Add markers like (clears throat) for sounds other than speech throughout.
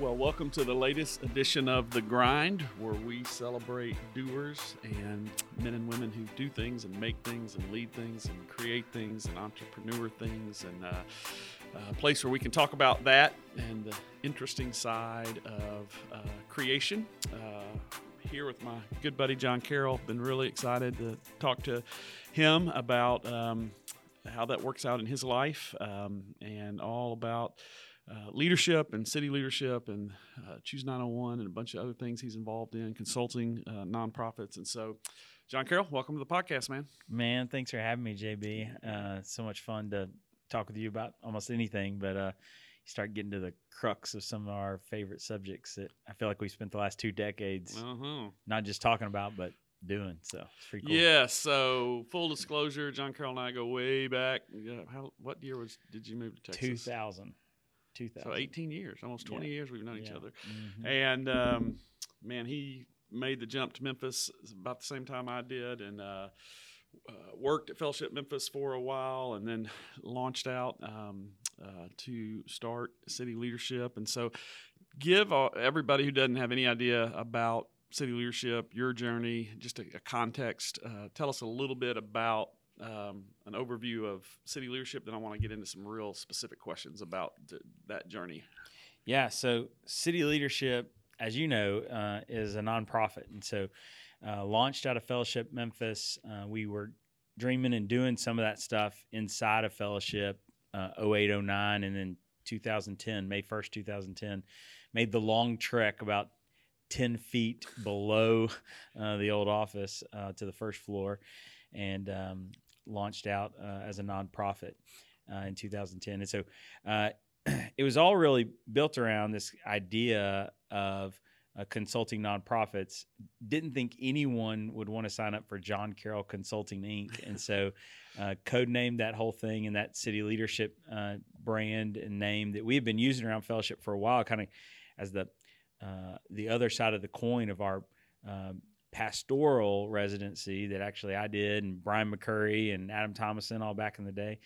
Well, welcome to the latest edition of The Grind, where we celebrate doers and men and women who do things and make things and lead things and create things and entrepreneur things, and uh, a place where we can talk about that and the interesting side of uh, creation. Uh, here with my good buddy John Carroll. Been really excited to talk to him about um, how that works out in his life um, and all about uh, leadership and city leadership and uh, Choose 901 and a bunch of other things he's involved in, consulting uh, nonprofits. And so, John Carroll, welcome to the podcast, man. Man, thanks for having me, JB. Uh, so much fun to talk with you about almost anything, but uh, you start getting to the crux of some of our favorite subjects that I feel like we spent the last two decades uh-huh. not just talking about, but doing. So it's pretty cool. Yeah. So full disclosure, John Carroll and I go way back. How, what year was did you move to Texas? Two thousand. 2000. So 18 years, almost 20 yeah. years we've known yeah. each other. Mm-hmm. And um, man, he made the jump to Memphis about the same time I did, and uh, uh, worked at Fellowship Memphis for a while, and then launched out um, uh, to start city leadership. And so, give all, everybody who doesn't have any idea about city leadership, your journey, just a, a context. Uh, tell us a little bit about um, an overview of city leadership, then I want to get into some real specific questions about th- that journey. Yeah, so city leadership, as you know, uh, is a nonprofit, and so uh, launched out of Fellowship Memphis. Uh, we were dreaming and doing some of that stuff inside of Fellowship, uh, 08, 09, and then 2010, May 1st, 2010, made the long trek about 10 feet below (laughs) uh, the old office uh, to the first floor and um, launched out uh, as a nonprofit uh, in 2010. And so uh, (clears throat) it was all really built around this idea of uh, consulting nonprofits. Didn't think anyone would want to sign up for John Carroll Consulting Inc. (laughs) And so uh, codenamed that whole thing and that city leadership uh, brand and name that we have been using around fellowship for a while, kind of as the the other side of the coin of our pastoral residency that actually I did, and Brian McCurry and Adam Thomason all back in the day.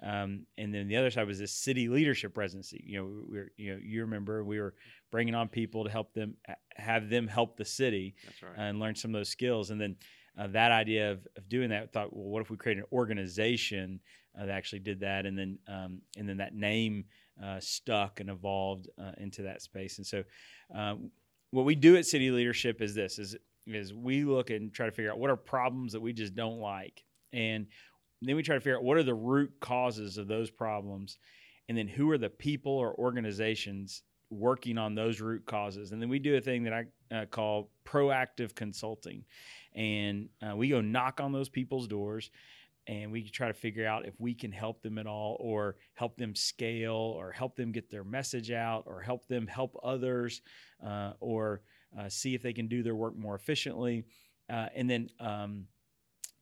Um, and then the other side was this city leadership residency. You know, we were, you know, you remember we were bringing on people to help them have them help the city right. and learn some of those skills. And then uh, that idea of, of doing that, thought, well, what if we create an organization uh, that actually did that? And then um, and then that name uh, stuck and evolved uh, into that space. And so, uh, what we do at City Leadership is this: is is we look and try to figure out what are problems that we just don't like. And then we try to figure out what are the root causes of those problems and then who are the people or organizations working on those root causes. And then we do a thing that i uh, call proactive consulting. And uh, we go knock on those people's doors and we try to figure out if we can help them at all or help them scale or help them get their message out or help them help others uh, or uh, see if they can do their work more efficiently. Uh, and then um,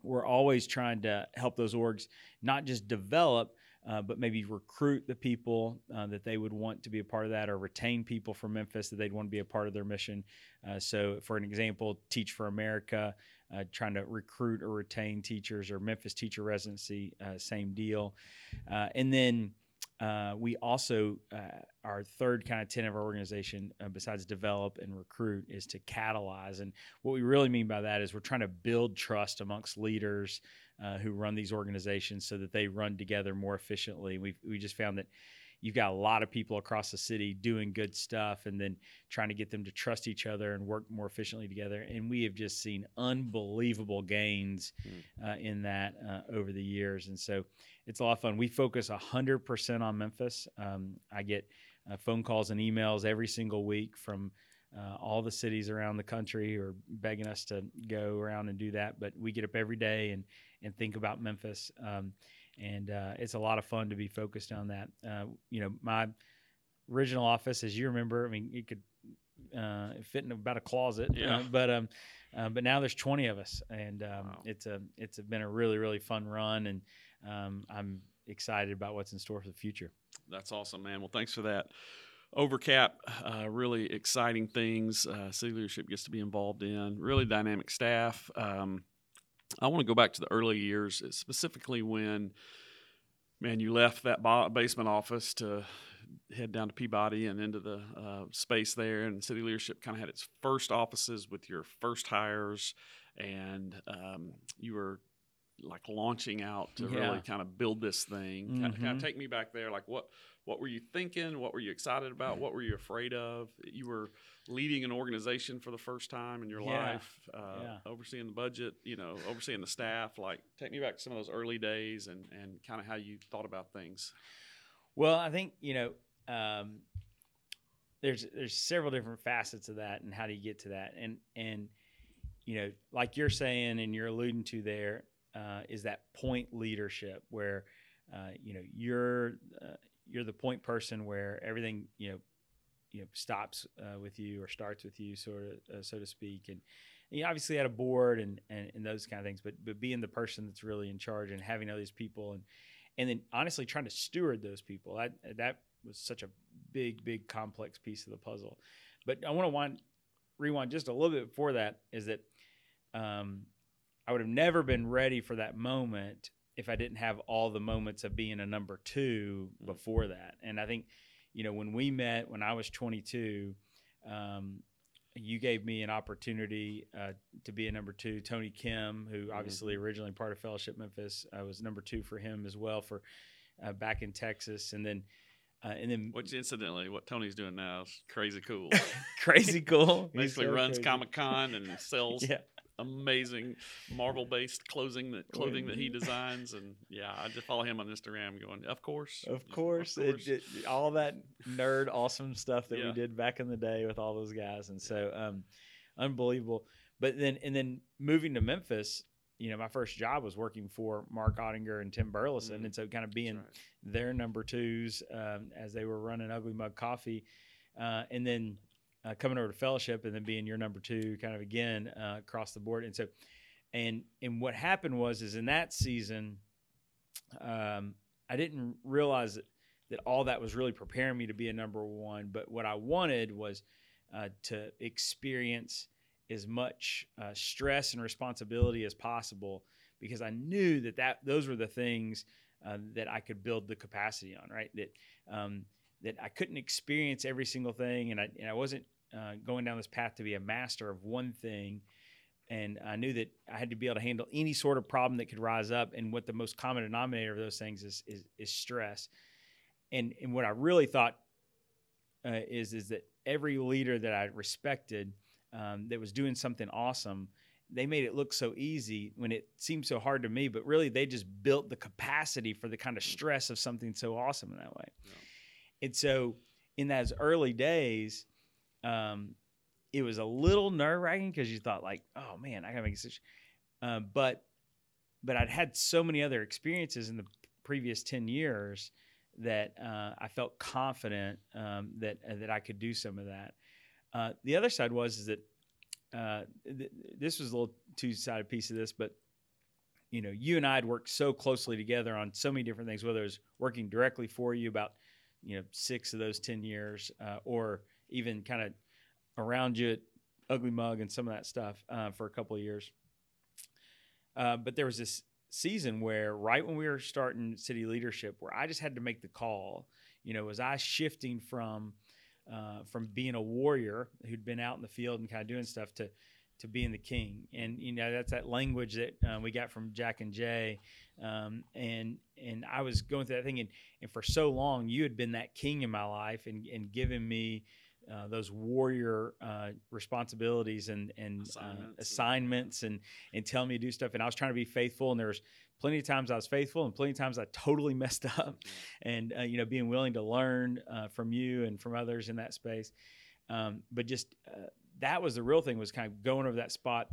we're always trying to help those orgs not just develop, uh, but maybe recruit the people uh, that they would want to be a part of that or retain people from Memphis that they'd want to be a part of their mission. Uh, so, for an example, Teach for America, uh, trying to recruit or retain teachers, or Memphis Teacher Residency, same deal. and then uh, we also, uh, our third kind of tenet of our organization, uh, besides develop and recruit, is to catalyze. And what we really mean by that is we're trying to build trust amongst leaders uh, who run these organizations so that they run together more efficiently. We we just found that you've got a lot of people across the city doing good stuff and then trying to get them to trust each other and work more efficiently together. And we have just seen unbelievable gains mm. uh, in that uh, over the years. And so it's a lot of fun. We focus 100% on Memphis. Um, I get uh, phone calls and emails every single week from uh, all the cities around the country are begging us to go around and do that. But we get up every day and, and think about Memphis. Um, and uh, it's a lot of fun to be focused on that. Uh, you know, my original office, as you remember, I mean, you could uh, fit in about a closet. Uh, yeah. but um, but now there's 20 of us, and um, wow. it's a it's been a really really fun run, and um, I'm excited about what's in store for the future. That's awesome, man. Well, thanks for that. Overcap, uh, really exciting things. Uh, city leadership gets to be involved in. Really dynamic staff. Um, I want to go back to the early years, specifically when, man, you left that basement office to head down to Peabody and into the uh, space there. And city leadership kind of had its first offices with your first hires, and um, you were like launching out to Yeah. really kind of build this thing. Kind, of, kind of take me back there. Like what what were you thinking? What were you excited about? What were you afraid of? You were leading an organization for the first time in your Yeah. life, uh, Yeah. overseeing the budget, you know, overseeing the staff. Like take me back to some of those early days and and kind of how you thought about things. Well, I think you know um, there's there's several different facets of that, and how do you get to that? And and you know, like you're saying, and you're alluding to there, uh, is that point leadership where uh, you know you're uh, you're the point person where everything you know you know stops uh, with you or starts with you, sort of uh, so to speak, and. You obviously had a board and, and, and those kind of things, but but being the person that's really in charge and having all these people and and then honestly trying to steward those people that that was such a big big complex piece of the puzzle but i want to wind, rewind just a little bit before that is that um, i would have never been ready for that moment if i didn't have all the moments of being a number two before that and i think you know when we met when i was 22 um, you gave me an opportunity uh, to be a number two. Tony Kim, who obviously originally part of Fellowship Memphis, uh, was number two for him as well for uh, back in Texas, and then uh, and then Which incidentally, what Tony's doing now is crazy cool. (laughs) crazy cool. (laughs) Basically so runs. Comic Con and (laughs) sells Yeah, amazing Marvel based clothing that clothing that he designs. And yeah, I just follow him on Instagram going, Of course. of course, it- course. it- all that nerd awesome stuff that Yeah. we did back in the day with all those guys, and so um, unbelievable. But then and then moving to Memphis. You know, my first job was working for Mark Ottinger and Tim Burleson, Mhm. and so kind of being right. their number twos um, as they were running Ugly Mug Coffee, uh, and then uh, coming over to Fellowship, and then being your number two, kind of again uh, across the board. And so, and and what happened was, is in that season, um, I didn't realize that, that all that was really preparing me to be a number one. But what I wanted was uh, to experience as much uh, stress and responsibility as possible because I knew that, that those were the things uh, that I could build the capacity on, right? That um, that I couldn't experience every single thing, and I and I wasn't uh, going down this path to be a master of one thing. And I knew that I had to be able to handle any sort of problem that could rise up. And what the most common denominator of those things is is, is stress. And and what I really thought uh, is is that every leader that I respected um, that was doing something awesome they made it look so easy when it seemed so hard to me, but really they just built the capacity for the kind of stress of something so awesome in that way. Yeah. And so in those early days, um, it was a little nerve wracking because you thought like, oh man, I gotta make a decision. Um, but but I'd had so many other experiences in the previous ten years that uh, I felt confident um, that uh, that I could do some of that. Uh, the other side was is that uh, th- this was a little two sided piece of this, but you know, you and I had worked so closely together on so many different things, whether it was working directly for you about you know six of those ten years, uh, or even kind of around you at Ugly Mug and some of that stuff uh, for a couple of years. Uh, but there was this season where, right when we were starting city leadership, where I just had to make the call. You know, was I shifting from uh, from being a warrior who'd been out in the field and kind of doing stuff to to being the king. And you know that's that language that uh, we got from Jack and Jay. Um, and and I was going through that thing, and, and for so long you had been that king in my life, and and given me. Uh, those warrior uh, responsibilities and and Assignments. uh, assignments and and telling me to do stuff. And I was trying to be faithful and there was plenty of times I was faithful and plenty of times I totally (laughs) messed up. And uh, you know being willing to learn uh, from you and from others in that space. Um, but just uh, that was the real thing was kind of going over that spot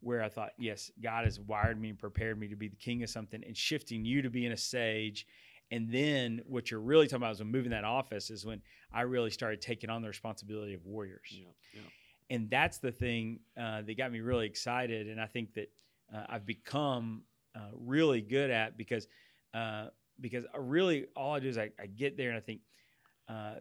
where I thought yes God has wired me and prepared me to be the king of something and shifting you to being a sage and then what you're really talking about is when moving that office is when I really started taking on the responsibility of warriors Yeah, yeah. and that's the thing uh, that got me really excited and i think that uh, i've become uh, really good at because uh, because I really all i do is I, I get there and i think uh,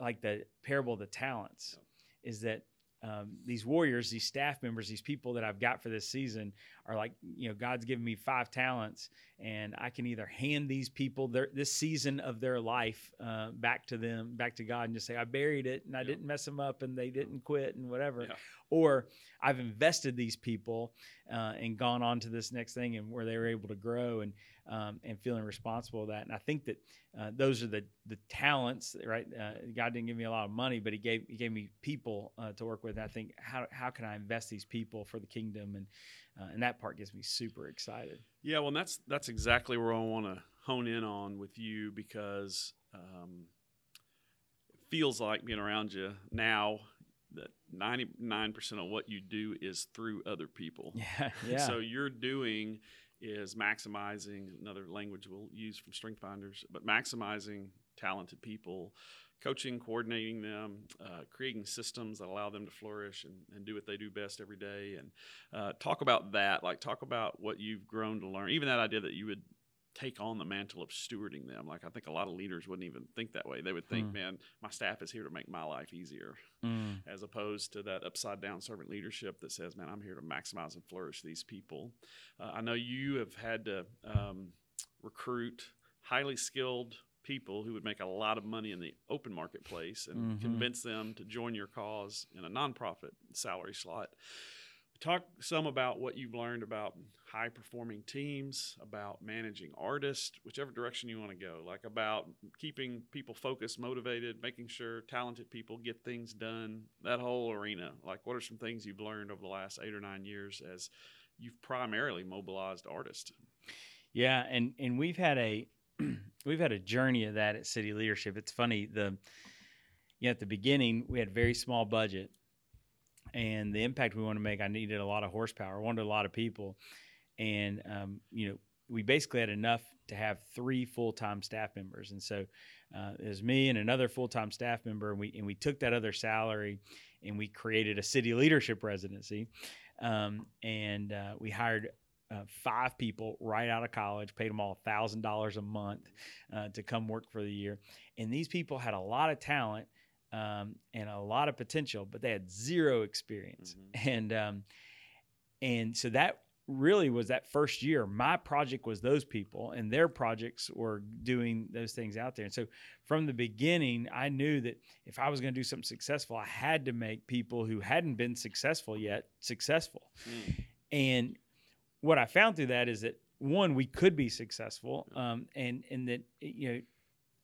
like the parable of the talents is that um, these warriors, these staff members, these people that I've got for this season are like, you know, God's given me five talents, and I can either hand these people their, this season of their life uh, back to them, back to God, and just say, I buried it and I didn't mess them up and they didn't quit and whatever. Yeah. Or I've invested these people uh, and gone on to this next thing and where they were able to grow and um, and feeling responsible for that. And I think that uh, those are the the talents, right? Uh, God didn't give me a lot of money, but He gave He gave me people uh, to work with. And I think how how can I invest these people for the kingdom and uh, and that part gets me super excited. Yeah, well, that's that's exactly where I want to hone in on with you because um, it feels like being around you now that 99% of what you do is through other people. Yeah. yeah. so you're doing is maximizing another language we'll use from strength finders but maximizing talented people coaching coordinating them uh, creating systems that allow them to flourish and, and do what they do best every day and uh, talk about that like talk about what you've grown to learn even that idea that you would take on the mantle of stewarding them. Like I think a lot of leaders wouldn't even think that way. They would think, mm. man, my staff is here to make my life easier, mm. as opposed to that upside down servant leadership that says, man, I'm here to maximize and flourish these people. Uh, I know you have had to um, recruit highly skilled people who would make a lot of money in the open marketplace and mm-hmm. convince them to join your cause in a nonprofit salary slot. Talk some about what you've learned about high performing teams, about managing artists, whichever direction you want to go, like about keeping people focused, motivated, making sure talented people get things done, that whole arena. Like, what are some things you've learned over the last eight or nine years as you've primarily mobilized artists? Yeah, and and we've had a (clears throat) we've had a journey of that at City Leadership. It's funny the yeah, at the beginning we had very small budget and the impact we want to make, I needed a lot of horsepower. I wanted a lot of people, and um, you know, we basically had enough to have three full time staff members, and so uh, it was me and another full time staff member, and we and we took that other salary, and we created a city leadership residency, um, and uh, we hired. Uh, five people right out of college, paid them all thousand dollars a month uh, to come work for the year, and these people had a lot of talent, um, and a lot of potential, but they had zero experience. Mm-hmm. And um, and so that really was that first year. My project was those people, and their projects were doing those things out there. And so from the beginning, I knew that if I was going to do something successful, I had to make people who hadn't been successful yet successful. Mm. And what I found through that is that one, we could be successful, um, and and that you know.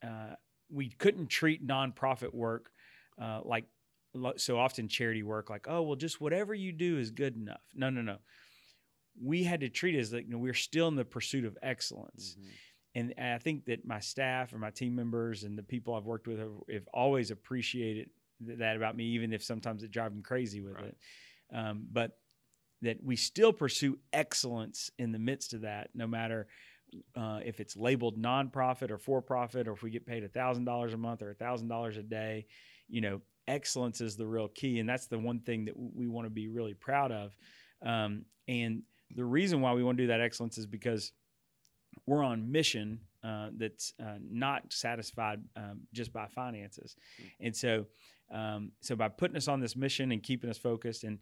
Uh, we couldn't treat nonprofit work uh, like so often charity work like oh well just whatever you do is good enough no no no we had to treat it as like you know, we're still in the pursuit of excellence mm-hmm. and, and, i think that my staff and my team members and the people i've worked with have, have always appreciated that about me even if sometimes it drives them crazy with right. it um, but that we still pursue excellence in the midst of that no matter uh, if it's labeled nonprofit or for profit, or if we get paid $1,000 a month or $1,000 a day, you know, excellence is the real key. And that's the one thing that we want to be really proud of. Um, and the reason why we want to do that excellence is because we're on mission uh, that's uh, not satisfied um, just by finances. Mm-hmm. And so, um, so by putting us on this mission and keeping us focused, and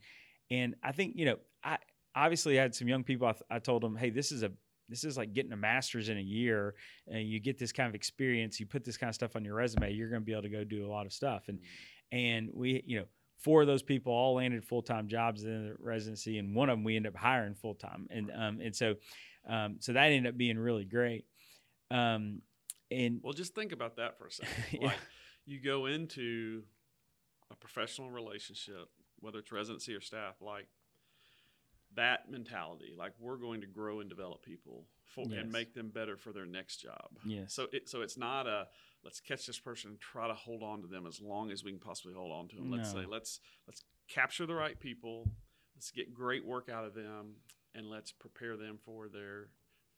and I think you know, I obviously had some young people. I, th- I told them, hey, this is a this is like getting a master's in a year and you get this kind of experience you put this kind of stuff on your resume you're going to be able to go do a lot of stuff and and we you know four of those people all landed full-time jobs in the residency and one of them we ended up hiring full-time and um and so um so that ended up being really great um and well just think about that for a second (laughs) yeah. like you go into a professional relationship whether it's residency or staff like that mentality like we're going to grow and develop people for, yes. and make them better for their next job yes so it, so it's not a let's catch this person and try to hold on to them as long as we can possibly hold on to them no. let's say let's let's capture the right people let's get great work out of them and let's prepare them for their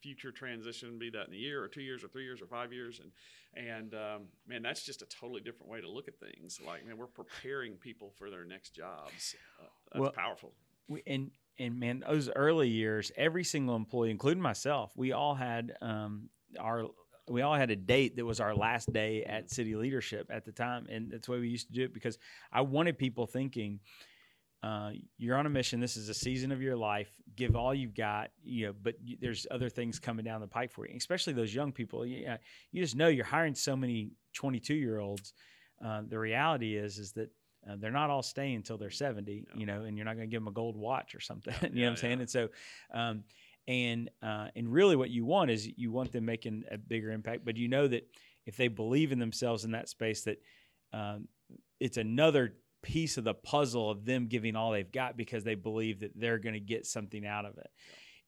future transition be that in a year or two years or three years or five years. And and um, man that's just a totally different way to look at things. Like man we're preparing people for their next jobs. Uh, that's well, powerful. we, and and man, those early years, every single employee, including myself, we all had um, our we all had a date that was our last day at city leadership at the time, and that's why we used to do it because I wanted people thinking, uh, you're on a mission. This is a season of your life. Give all you've got, you know. But you, there's other things coming down the pike for you, especially those young people. You, uh, you just know you're hiring so many 22 year olds. Uh, the reality is, is that uh, they're not all staying until they're 70, you know, and you're not going to give them a gold watch or something. (laughs) you know Yeah, what I'm saying? yeah. And so, um, and uh, and really, what you want is you want them making a bigger impact. But you know that if they believe in themselves in that space, that um, it's another piece of the puzzle of them giving all they've got because they believe that they're going to get something out of it.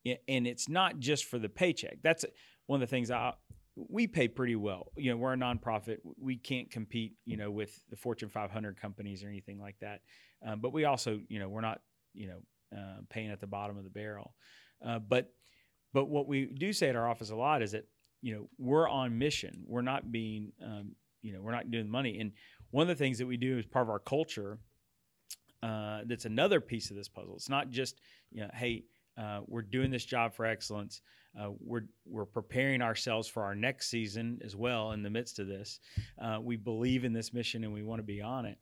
Yeah, And it's not just for the paycheck. That's one of the things I we pay pretty well. You know, we're a nonprofit. We can't compete, you know, with the Fortune 500 companies or anything like that. Um, but we also, you know, we're not, you know, uh, paying at the bottom of the barrel. Uh, but but what we do say at our office a lot is that you know we're on mission. We're not being, um, you know, we're not doing money. And one of the things that we do as part of our culture, uh, that's another piece of this puzzle. It's not just, you know, hey, uh, we're doing this job for excellence. Uh, we're we're preparing ourselves for our next season as well. In the midst of this, uh, we believe in this mission and we want to be on it,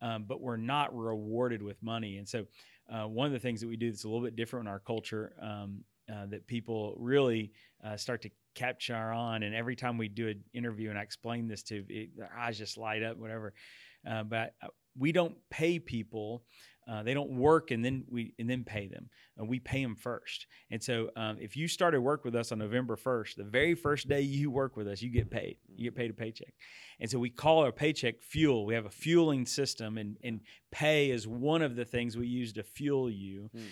um, but we're not rewarded with money. And so, uh, one of the things that we do that's a little bit different in our culture um, uh, that people really start to capture on, and every time we do an interview and I explain this to it, their eyes just light up, whatever. Uh, but we don't pay people. Uh, they don't work and then we and then pay them. Uh, we pay them first. And so, um, if you started work with us on November first, the very first day you work with us, you get paid. You get paid a paycheck. And so we call our paycheck fuel. We have a fueling system, and and pay is one of the things we use to fuel you. Hmm.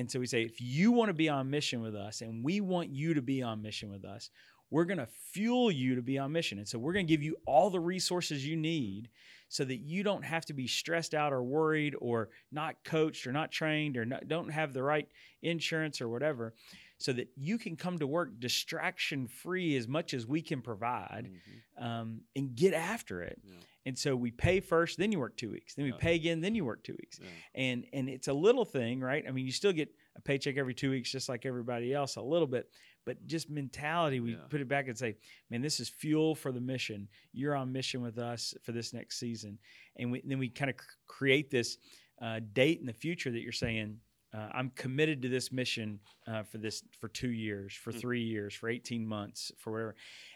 And so we say, if you want to be on mission with us, and we want you to be on mission with us, we're going to fuel you to be on mission. And so we're going to give you all the resources you need so that you don't have to be stressed out or worried or not coached or not trained or not, don't have the right insurance or whatever so that you can come to work distraction free as much as we can provide Mhm. um, and get after it Yeah. and so we pay first then you work two weeks then we Yeah. pay again then you work two weeks Yeah. and and it's a little thing right i mean you still get a paycheck every two weeks just like everybody else a little bit but just mentality we put it back and say man this is fuel for the mission you're on mission with us for this next season and we, then we kind of cr- create this uh, date in the future that you're saying uh, i'm committed to this mission uh, for this for two years for Mm. three years for 18 months for whatever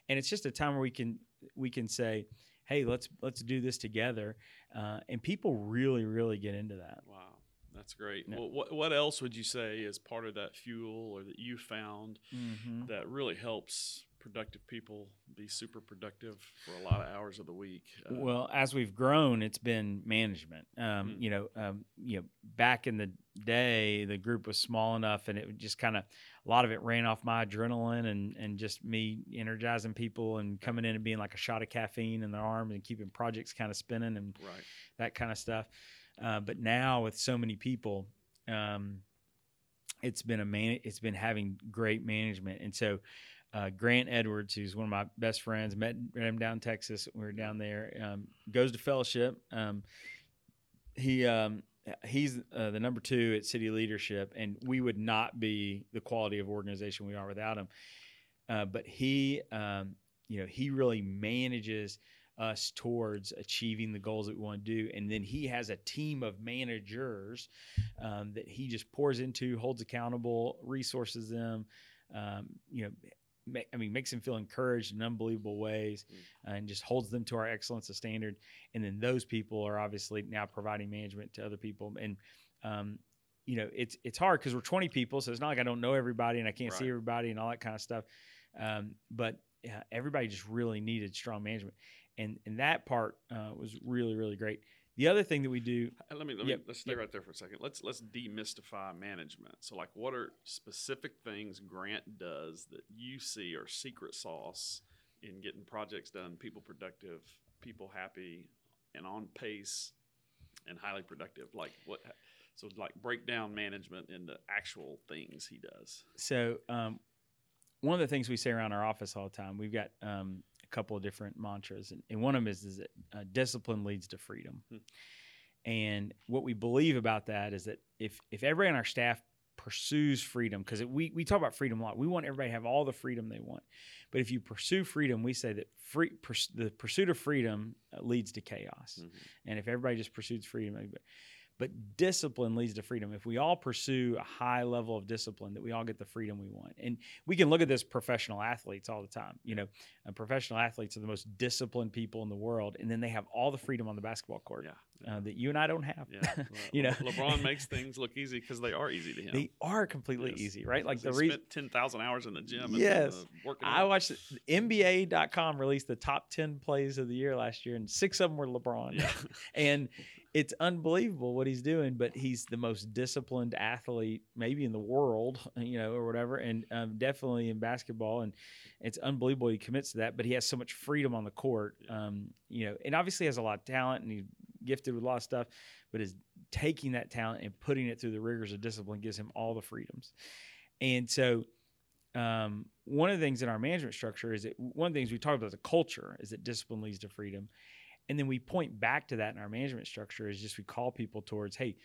and it's just a time where we can we can say hey let's let's do this together uh, and people really really get into that Wow, that's great. Yeah. Well, what what else would you say is part of that fuel, or that you found mm-hmm. that really helps productive people be super productive for a lot of hours of the week? Uh, Well, as we've grown, it's been management. Um, Mm. You know, um, you know, back in the day, the group was small enough, and it just kind of a lot of it ran off my adrenaline and and just me energizing people and coming in and being like a shot of caffeine in their arm and keeping projects kind of spinning and right. that kind of stuff. Uh, but now with so many people, um, it's been a man. It's been having great management, and so uh, Grant Edwards, who's one of my best friends, met him down in Texas. We were down there. Um, goes to fellowship. Um, he um, he's uh, the number two at City Leadership, and we would not be the quality of organization we are without him. Uh, but he, um, you know, he really manages us towards achieving the goals that we want to do. And then he has a team of managers um, that he just pours into, holds accountable, resources them, um, you know. Ma- I mean, makes them feel encouraged in unbelievable ways, and just holds them to our excellence of standard. And then those people are obviously now providing management to other people. And um, you know, it's it's hard because we're 20 people, so it's not like I don't know everybody and I can't see everybody and all that kind of stuff. Um, but yeah, everybody just really needed strong management, and and that part uh, was really really great. The other thing that we do, Uh, Let me let me Yep, let's stay yep. right there for a second. Let's let's demystify management. So, like, what are specific things Grant does that you see are secret sauce in getting projects done, people productive, people happy, and on pace, and highly productive? Like what? So, like, break down management into actual things he does. so um, one of the things we say around our office all the time, we've got um, couple of different mantras, and, and one of them is, is that uh, discipline leads to freedom. Hmm. And what we believe about that is that if if everybody on our staff pursues freedom, because we we talk about freedom a lot, we want everybody to have all the freedom they want. But if you pursue freedom, we say that free purs- the pursuit of freedom uh, leads to chaos. Mhm. And if everybody just pursues freedom, but discipline leads to freedom. If we all pursue a high level of discipline, that we all get the freedom we want. And we can look at this professional athletes all the time. You know, uh, professional athletes are the most disciplined people in the world, and then they have all the freedom on the basketball court Yeah. uh, that you and I don't have. Yeah. (laughs) Le- You know. LeBron (laughs) makes things look easy because they are easy to him. They are completely Yes. easy, right? Like He the reason spent ten thousand hours in the gym. And, Yes. uh, working. I watched NBA.com released the top 10 plays of the year last year, and six of them were LeBron. Yeah. (laughs) and it's unbelievable what he's doing, but he's the most disciplined athlete maybe in the world, (laughs) you know, or whatever, and um, definitely in basketball. And it's unbelievable he commits to that, but he has so much freedom on the court, um, you know, and obviously has a lot of talent and he's gifted with a lot of stuff, but is taking that talent and putting it through the rigors of discipline gives him all the freedoms. And so, um, one of the things in our management structure is that one of the things we talk about a culture is that discipline leads to freedom. And then we point back to that in our management structure is just we call people towards, hey,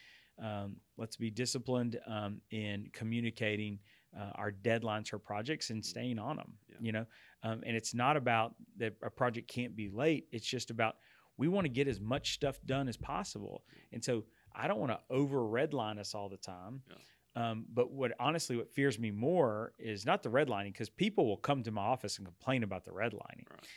um, let's be disciplined um, in communicating uh, our deadlines for projects and staying on them. Yeah. You know, um, and it's not about that a project can't be late. It's just about we want to get as much stuff done as possible. And so I don't want to over redline us all the time. Um, but what honestly, what fears me more is not the redlining because people will come to my office and complain about the redlining. Right.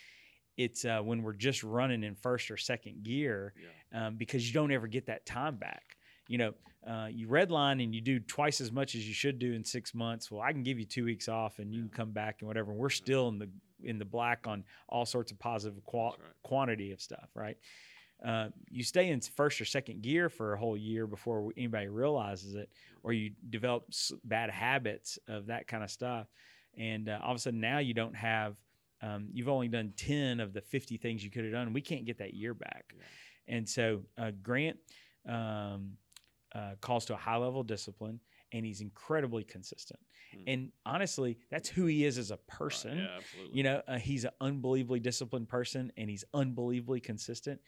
It's uh, when we're just running in first or second gear Yeah. um, because you don't ever get that time back. You know, uh, you redline and you do twice as much as you should do in six months. Well, I can give you two weeks off and you can come back and whatever. And we're still in the in the black on all sorts of positive qual- right. quantity of stuff, right? Uh, you stay in first or second gear for a whole year before anybody realizes it, or you develop s- bad habits of that kind of stuff, and uh, all of a sudden now you don't have. Um, you've only done ten of the fifty things you could have done. We can't get that year back, Yeah. and so uh, Grant um, uh, calls to a high level of discipline, and he's incredibly consistent. Hmm. And honestly, that's who he is as a Right, person. Yeah, absolutely. You know, uh, he's an unbelievably disciplined person and he's unbelievably consistent.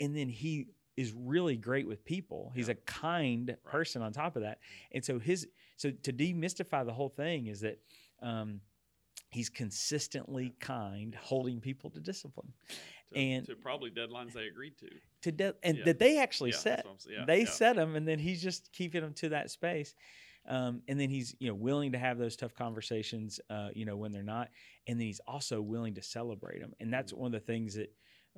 And then he is really great with people. He's Yeah. a kind person on top of that. And so his so to demystify the whole thing is that um, he's consistently kind, holding people to discipline. to, and- to probably deadlines they agreed to. To de- and Yeah. that they actually Yeah, set. Yeah, they set him, and then he's just keeping them to that space. Um, and then he's you know willing to have those tough conversations, uh, you know when they're not, and then he's also willing to celebrate them. And that's one of the things that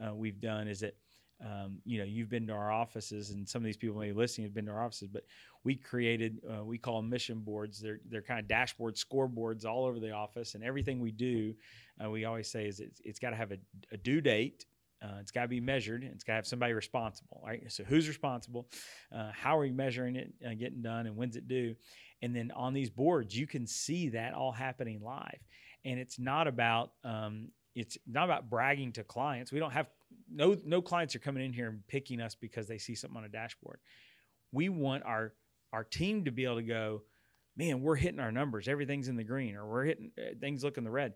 uh, we've done is that um, you know you've been to our offices, and some of these people may be listening have been to our offices, but we created uh, we call them mission boards. They're they're kind of dashboard scoreboards all over the office, and everything we do, uh, we always say is it's, it's got to have a, a due date. Uh, it's got to be measured. It's got to have somebody responsible, right? So who's responsible? Uh, how are we measuring it, uh, getting done, and when's it due? And then on these boards, you can see that all happening live. And it's not about um, it's not about bragging to clients. We don't have no no clients are coming in here and picking us because they see something on a dashboard. We want our our team to be able to go, man, we're hitting our numbers. Everything's in the green, or we're hitting uh, things look in the red.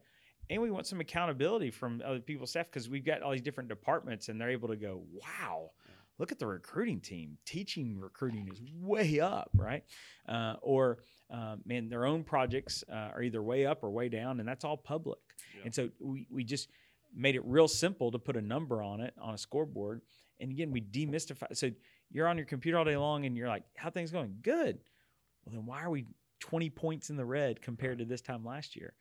And we want some accountability from other people's staff because we've got all these different departments, and they're able to go, wow, look at the recruiting team. Teaching recruiting is way up, right? Uh, or uh, man, their own projects uh, are either way up or way down, and that's all public. Yeah. And so we we just made it real simple to put a number on it on a scoreboard. And again, we demystify. So you're on your computer all day long, and you're like, "How things going? Good." Well, then why are we 20 points in the red compared to this time last year?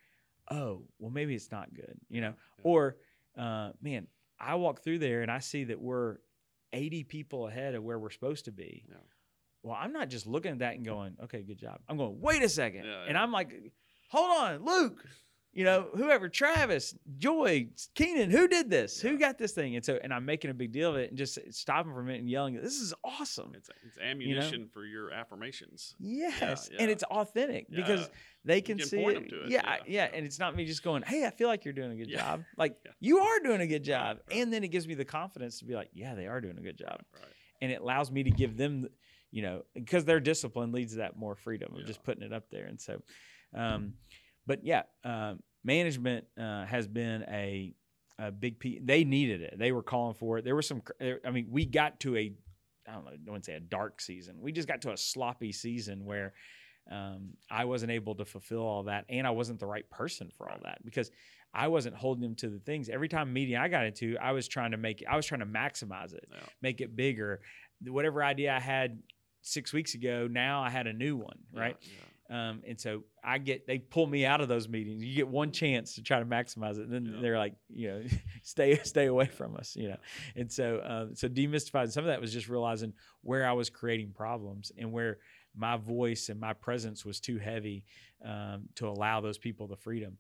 Oh, well, maybe it's not good, you know. Yeah. Or, uh, man, I walk through there and I see that we're 80 people ahead of where we're supposed to be. Yeah. Well, I'm not just looking at that and going, "Okay, good job." I'm going, "Wait a second. Yeah, and. I'm like, "Hold on, Luke." You know, whoever, Travis, Joy, Keenan, who did this? Who got this thing? And so, and I'm making a big deal of it and just stopping for a minute and yelling, "This is awesome!" It's, it's ammunition for your affirmations. Yes, yeah. and it's authentic because they can, can see it. it, Yeah, yeah, yeah, yeah. and it's not me just going, "Hey, I feel like you're doing a good Yeah. job." Like (laughs) Yeah. you are doing a good job, right. and then it gives me the confidence to be like, "Yeah, they are doing a good job," Right. and it allows me to give them, you know, because their discipline leads to that more freedom of just putting it up there, and so, um, but yeah, um, management uh, has been a a big piece. They needed it. They were calling for it. There was some. I mean, we got to a I don't know, I wouldn't say a dark season. We just got to a sloppy season where um, I wasn't able to fulfill all that, and I wasn't the right person for all that because I wasn't holding them to the things. Every time meeting I got into, I was trying to make, I was trying to maximize it, Yeah. make it bigger. Whatever idea I had, six weeks ago. Now I had a new one, Yeah, right? yeah. Um, and so I get they pull me out of those meetings. You get one chance to try to maximize it, and then Yeah. they're like, you know, (laughs) stay stay away from us, you know. And so uh, so demystifying some of that was just realizing where I was creating problems and where my voice and my presence was too heavy um, to allow those people the freedom.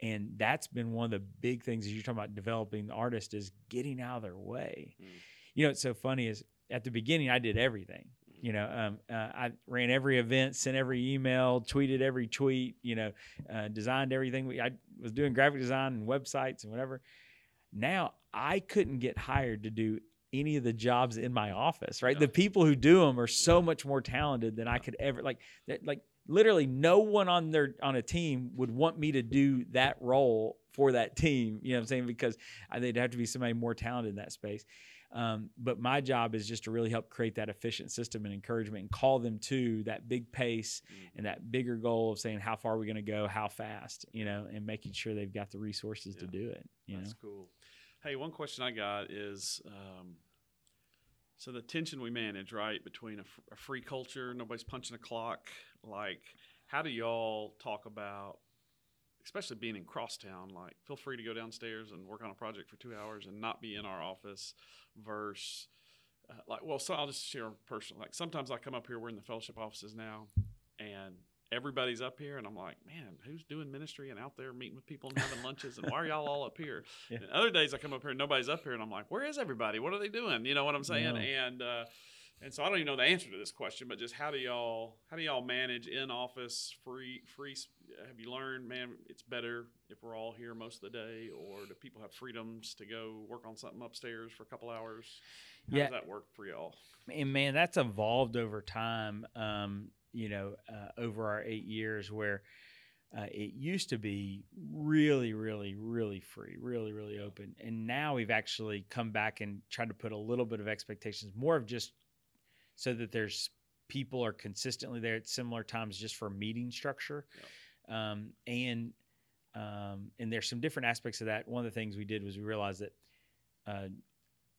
And that's been one of the big things as you're talking about developing the artist is getting out of their way. Mm. You know, it's so funny is at the beginning I did everything. You know, um, uh, I ran every event, sent every email, tweeted every tweet. You know, uh, designed everything. We, I was doing graphic design and websites and whatever. Now I couldn't get hired to do any of the jobs in my office. Right, Yeah. the people who do them are so much more talented than I could ever like. that- Like literally, no one on their on a team would want me to do that role for that team. You know what I'm saying? Because I, they'd have to be somebody more talented in that space. Um, but my job is just to really help create that efficient system and encouragement and call them to that big pace Mm. and that bigger goal of saying how far are we going to go, how fast, you know, and making sure they've got the resources to do it. You know, That's cool. Hey, one question I got is um, so the tension we manage, right, between a, f- a free culture, nobody's punching a clock. Like, how do y'all talk about, especially being in crosstown, like, feel free to go downstairs and work on a project for two hours and not be in our office versus. Uh, like well, so I'll just share personal. Like sometimes I come up here. We're in the fellowship offices now, and everybody's up here, and I'm like, man, who's doing ministry and out there meeting with people and having lunches, and why are y'all all up here? (laughs) Yeah. And other days I come up here and nobody's up here, and I'm like, where is everybody? What are they doing? You know what I'm saying? And uh, and so I don't even know the answer to this question, but just how do y'all how do y'all manage in office free free? Have you learned, man, it's better if we're all here most of the day, or do people have freedoms to go work on something upstairs for a couple hours? How Yeah. does that work for y'all? and man, that's evolved over time. Um, you know, uh, over our eight years, where uh, it used to be really, really, really free, really, really open, and now we've actually come back and tried to put a little bit of expectations, more of just so that there's people are consistently there at similar times, just for meeting structure, um, and um, and there's some different aspects of that. One of the things we did was we realized that uh,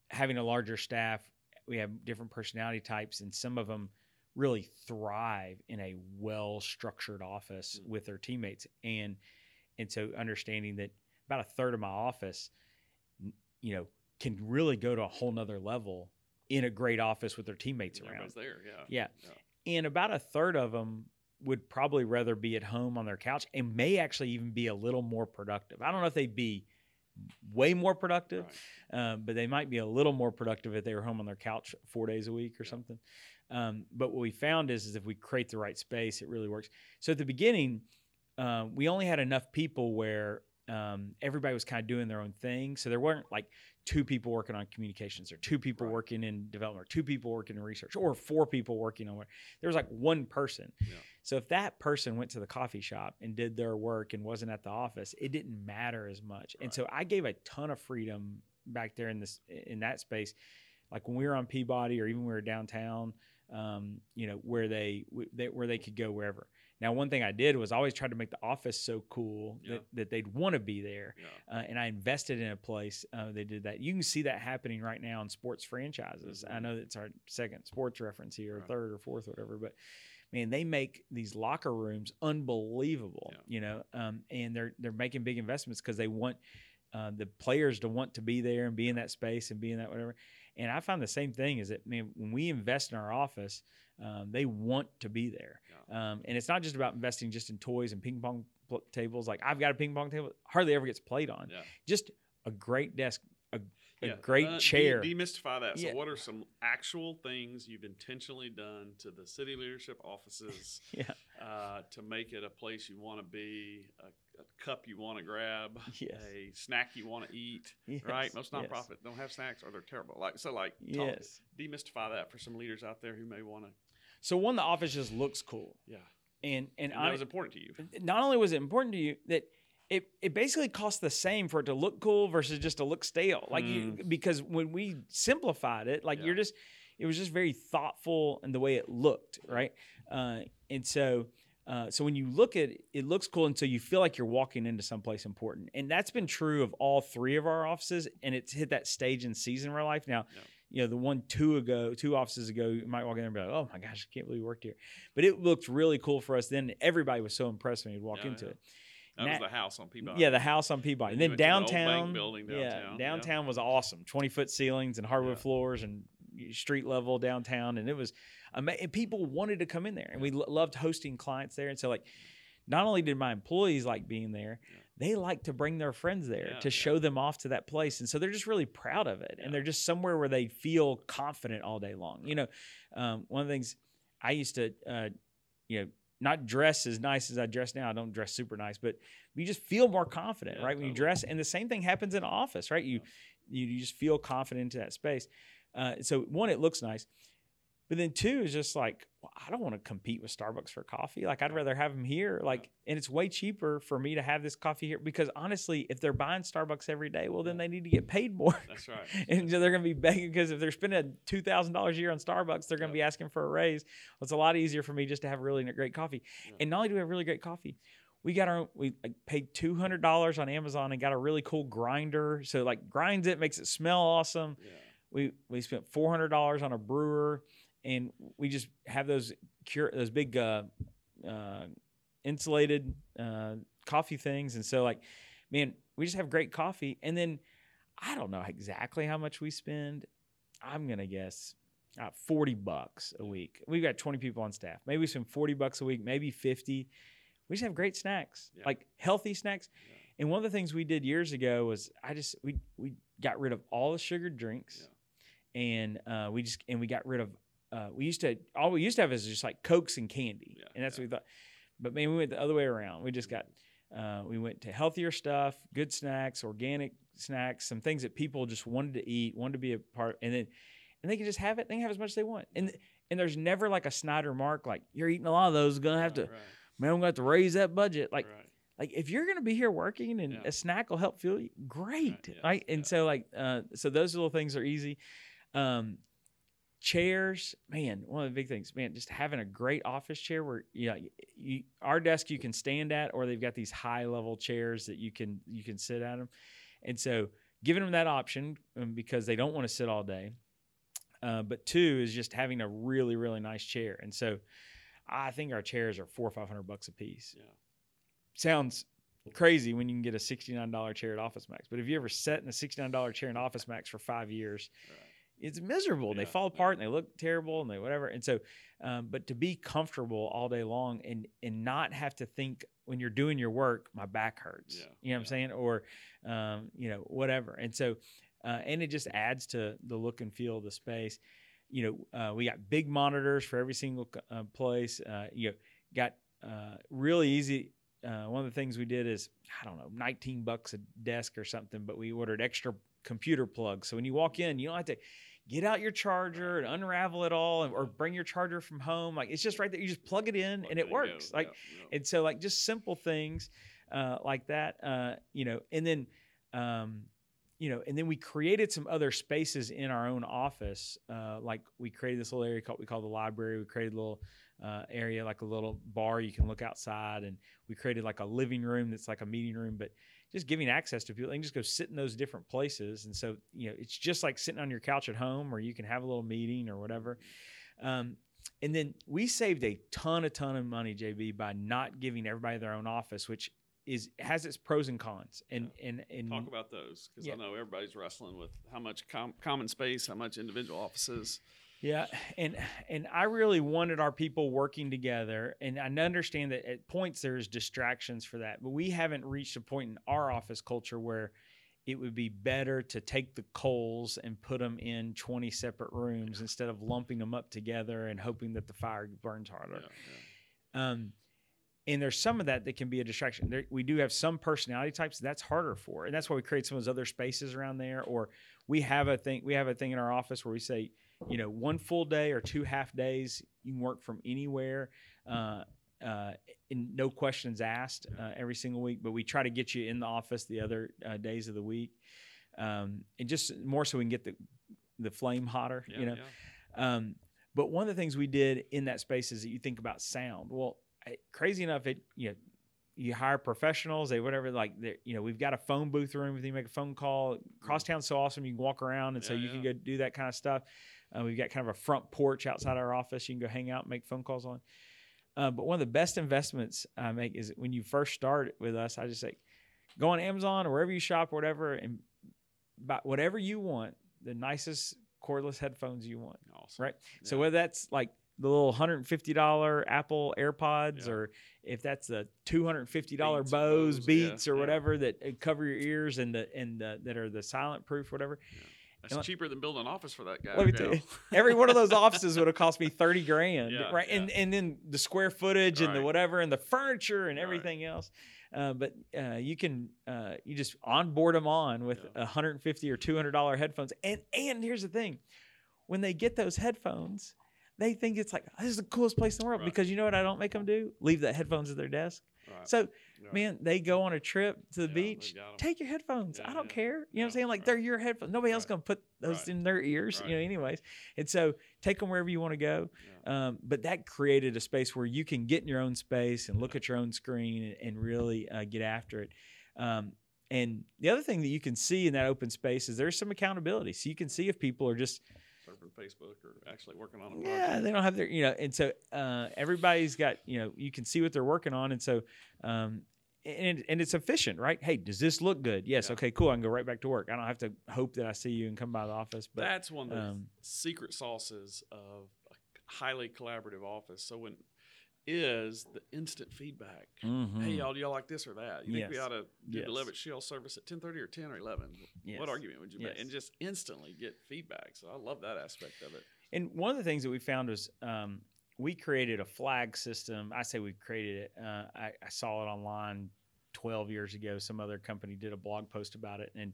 having a larger staff, we have different personality types, and some of them really thrive in a well structured office Mm. with their teammates. And and so understanding that about a third of my office, you know, can really go to a whole nother level in a great office with their teammates around. Everybody's there, yeah. Yeah. Yeah. And about a third of them would probably rather be at home on their couch and may actually even be a little more productive. I don't know if they'd be way more productive, Right. um, but they might be a little more productive if they were home on their couch four days a week or Yeah. something. Um, but what we found is, is if we create the right space, it really works. So at the beginning, uh, we only had enough people where um, everybody was kind of doing their own thing. So there weren't like two people working on communications or two people Right. working in development or two people working in research or four people working on where there was like one person. Yeah. So if that person went to the coffee shop and did their work and wasn't at the office, it didn't matter as much. And so I gave a ton of freedom back there in this in that space. Like when we were on Peabody or even when we were downtown, um, you know, where they, they where they could go wherever. Now, one thing I did was I always tried to make the office so cool Yeah. that, that they'd want to be there. Yeah. Uh, and I invested in a place. Uh, they did that. You can see that happening right now in sports franchises. I Mhm. know that's our second sports reference here, or Right. third or fourth, or whatever. But man, they make these locker rooms unbelievable. Yeah. You know, um, and they're they're making big investments because they want uh, the players to want to be there and be in that space and be in that whatever. And I find the same thing is that man, when we invest in our office, um, they want to be there. Um, and it's not just about investing just in toys and ping pong pl- tables. Like I've got a ping pong table, hardly ever gets played on. Yeah. Just a great desk, a, Yeah, great uh, de- chair. demystify that. So, Yeah. what are some actual things you've intentionally done to the city leadership offices (laughs) yeah. uh, to make it a place you want to be, a, a cup you want to grab, Yes. a snack you want to eat? Yes, Right? Most yes. nonprofit don't have snacks, or they're terrible. Like so, like talk- Yes. demystify that for some leaders out there who may want to. So one, the office just looks cool, Yeah, and and and I, that was important to you. not only was it important to you that it, it basically costs the same for it to look cool versus just to look stale. Like you, because when we simplified it, like Yeah. you're just it was just very thoughtful in the way it looked, right? Uh, and so uh, so when you look at it, it looks cool until you feel like you're walking into someplace important. And that's been true of all three of our offices. And it's hit that stage and season of our life. Now, Yeah. you know, the one two ago, two offices ago, you might walk in there and be like, "Oh my gosh, I can't believe you worked here." But it looked really cool for us. Then everybody was so impressed when you'd walk Yeah, into yeah. it. That Na- was the house on Peabody. Yeah, the house on Peabody. And then the old downtown, yeah, downtown, yeah. was awesome. Twenty foot ceilings and hardwood Yeah. floors and street level downtown, and it was, amazing. and people wanted to come in there, and we lo- loved hosting clients there. And so, like, not only did my employees like being there, they like to bring their friends there Yeah, to yeah. show them off to that place, and so they're just really proud of it, Yeah. and they're just somewhere where they feel confident all day long. You know, um, one of the things I used to, uh, you know, not dress as nice as I dress now. I don't dress super nice, but you just feel more confident, Yeah, right? When you dress, and the same thing happens in office, right? You you, you just feel confident into that space. Uh, so one, it looks nice, but then two is just like well, I don't want to compete with Starbucks for coffee. Like I'd rather have them here. Like, and it's way cheaper for me to have this coffee here because honestly, if they're buying Starbucks every day, well, then they need to get paid more. That's right. (laughs) and so they're going to be begging because if they're spending two thousand dollars a year on Starbucks, they're going to Yeah. be asking for a raise. Well, it's a lot easier for me just to have really great coffee. Yeah. And not only do we have really great coffee, we got our we paid two hundred dollars on Amazon and got a really cool grinder. So like grinds it, makes it smell awesome. Yeah. We we spent four hundred dollars on a brewer, and we just have those cure those big uh, uh, insulated uh, coffee things. And so like, man, we just have great coffee. And then I don't know exactly how much we spend. I'm gonna guess uh, forty bucks a week. We've got twenty people on staff. Maybe we spend forty bucks a week, maybe fifty. We just have great snacks, Yeah. like healthy snacks. Yeah. And one of the things we did years ago was I just we we got rid of all the sugared drinks, and uh, we just and we got rid of uh, we used to all we used to have is just like cokes and candy, Yeah, and that's yeah. what we thought. But man, we went the other way around. We just got uh, we went to healthier stuff, good snacks, organic snacks, some things that people just wanted to eat, wanted to be a part, and then and they can just have it. They can have as much as they want, and and there's never like a Snyder mark like you're eating a lot of those, gonna have to Right, man, I'm gonna have to raise that budget. Like right. like if you're gonna be here working and Yeah. a snack will help fuel you, great, right? And so like uh, so those little things are easy. Um, chairs, man, one of the big things, man, just having a great office chair where you know you, our desk you can stand at, or they've got these high level chairs that you can you can sit at them, and so giving them that option um, because they don't want to sit all day. Uh, but two is just having a really really nice chair, and so I think our chairs are four or five hundred bucks a piece Yeah. sounds crazy when you can get a $69 chair at Office Max. But if you ever sat in a $69 chair in Office Max for five years, Right. It's miserable. They Yeah, fall yeah. apart and they look terrible and they whatever. And so, um, but to be comfortable all day long and and not have to think when you're doing your work, my back hurts. Yeah, You know what I'm saying? Or, um, you know, whatever. And so, uh, and it just adds to the look and feel of the space. You know, uh, we got big monitors for every single uh, place. Uh, you know, got uh, really easy. Uh, one of the things we did is I don't know, 19 bucks a desk or something, but we ordered extra computer plugs. So when you walk in, you don't have to get out your charger and unravel it all, and, or bring your charger from home. Like it's just right there. You just plug it in Plug and it go. works. Like Yeah, yeah. and so like just simple things uh, like that, uh, you know, and then um, you know, and then we created some other spaces in our own office. Uh, like we created this little area called we call the library. We created a little uh, area like a little bar you can look outside, and we created like a living room that's like a meeting room, but just giving access to people. They can just go sit in those different places, and so you know, it's just like sitting on your couch at home, or you can have a little meeting or whatever. Um, and then we saved a ton, a ton of money, JB, by not giving everybody their own office, which is has its pros and cons. And and and Talk about those because Yeah. I know everybody's wrestling with how much com- common space, how much individual offices. Yeah, and and I really wanted our people working together, and I understand that at points there's distractions for that, but we haven't reached a point in our office culture where it would be better to take the coals and put them in 20 separate rooms instead of lumping them up together and hoping that the fire burns harder. Yeah, yeah. Um, and there's some of that that can be a distraction. There, we do have some personality types that's harder for, and that's why we create some of those other spaces around there. Or we have a thing, we have a thing in our office where we say, you know, one full day or two half days, you can work from anywhere, uh, uh, and no questions asked uh, every single week. But we try to get you in the office the other uh, days of the week, um, and just more so we can get the the flame hotter. Yeah, you know, yeah. um, but one of the things we did in that space is that you think about sound. Well, I- crazy enough, it you know, you hire professionals, they whatever like you know we've got a phone booth room if you make a phone call. Crosstown's so awesome you can walk around and so Yeah, you can go do that kind of stuff. Uh, we've got kind of a front porch outside our office you can go hang out and make phone calls on. Uh, but one of the best investments I make is when you first start with us, I just say go on Amazon or wherever you shop or whatever and buy whatever you want, the nicest cordless headphones you want. Awesome. Right. So whether that's like the little hundred and fifty dollar Apple AirPods, Yeah. or if that's the two hundred and fifty dollar Beats, Bose Bose, yeah, Beats or yeah. whatever that uh, cover your ears and the and the, that are the silent proof, whatever. That's And- cheaper than building an office for that guy. Let me tell you, every one of those offices would have cost me thirty grand, Yeah, right? And yeah. and then the square footage and the whatever and the furniture and Right. everything else. Uh, but uh, you can uh, you just onboard them on with Yeah. a hundred and fifty or two hundred dollar headphones. And and here's the thing, when they get those headphones, they think it's like this is the coolest place in the world Right. because you know what I don't make them do? Leave the headphones at their desk. Right. So Right. man, they go on a trip to the Yeah, beach. they got 'em. Take your headphones. Yeah, I don't yeah. care. You know what I'm saying? Like right. they're your headphones. Nobody else gonna put those Right. in their ears. You know, anyways. And so take them wherever you want to go. Um, but that created a space where you can get in your own space and look at your own screen and, and really uh, get after it. Um, and the other thing that you can see in that open space is there's some accountability. So you can see if people are just Surfing Facebook or actually working on a yeah, they don't have their, you know, and so uh, everybody's got, you know, you can see what they're working on, and so, um, and and it's efficient, right? Hey, does this look good? Yes. Yeah. Okay. Cool. I can go right back to work. I don't have to hope that I see you and come by the office. But That's one of the um, secret sauces of a highly collaborative office. So when is the instant feedback. mhm. Hey y'all, do y'all like this or that? You think we ought to do Yes. the Levitt Shell service at ten thirty or ten or eleven? Yes. What argument would you make? And just instantly get feedback. So I love that aspect of it. And one of the things that we found was um, we created a flag system. I say we created it. Uh, I, I saw it online 12 years ago. Some other company did a blog post about it. And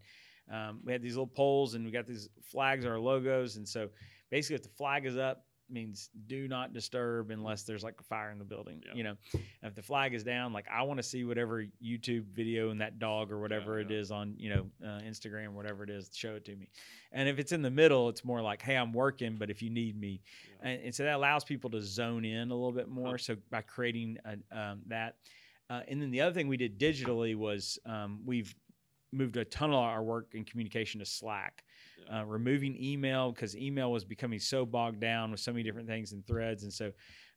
um, we had these little poles and we got these flags, our logos. And so basically, if the flag is up, means do not disturb unless there's like a fire in the building. Yeah. You know, if the flag is down, like I want to see whatever YouTube video and that dog or whatever it yeah. is on, you know, uh, Instagram, whatever it is, show it to me. And if it's in the middle, it's more like, hey, I'm working, but if you need me, Yeah. and, and so that allows people to zone in a little bit more. So by creating a, um, that, uh, and then the other thing we did digitally was um, we've moved a ton of our work and communication to Slack, Yeah. Uh, removing email because email was becoming so bogged down with so many different things and threads, and so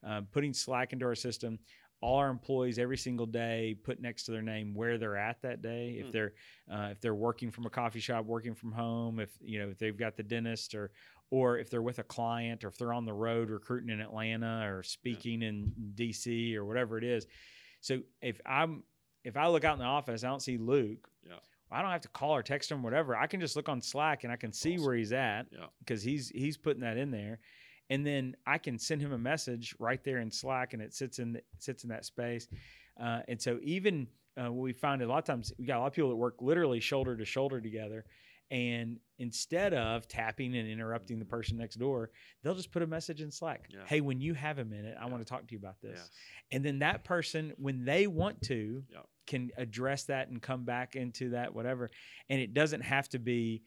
uh, putting Slack into our system. All our employees every single day put next to their name where they're at that day. If Hmm. they're uh, if they're working from a coffee shop, working from home, if you know if they've got the dentist or or if they're with a client or if they're on the road recruiting in Atlanta or speaking in DC or whatever it is. So if I'm if I look out in the office, I don't see Luke. Yeah. I don't have to call or text him, or whatever. I can just look on Slack and I can see Awesome. where he's at Yeah. because he's he's putting that in there, and then I can send him a message right there in Slack, and it sits in sits in that space. Uh, and so even uh, we find a lot of times we got a lot of people that work literally shoulder to shoulder together, and instead of tapping and interrupting the person next door, they'll just put a message in Slack. Yeah. Hey, when you have a minute, I Yeah. want to talk to you about this. Yeah. And then that person, when they want to, Yeah. Can address that and come back into that whatever. And it doesn't have to be,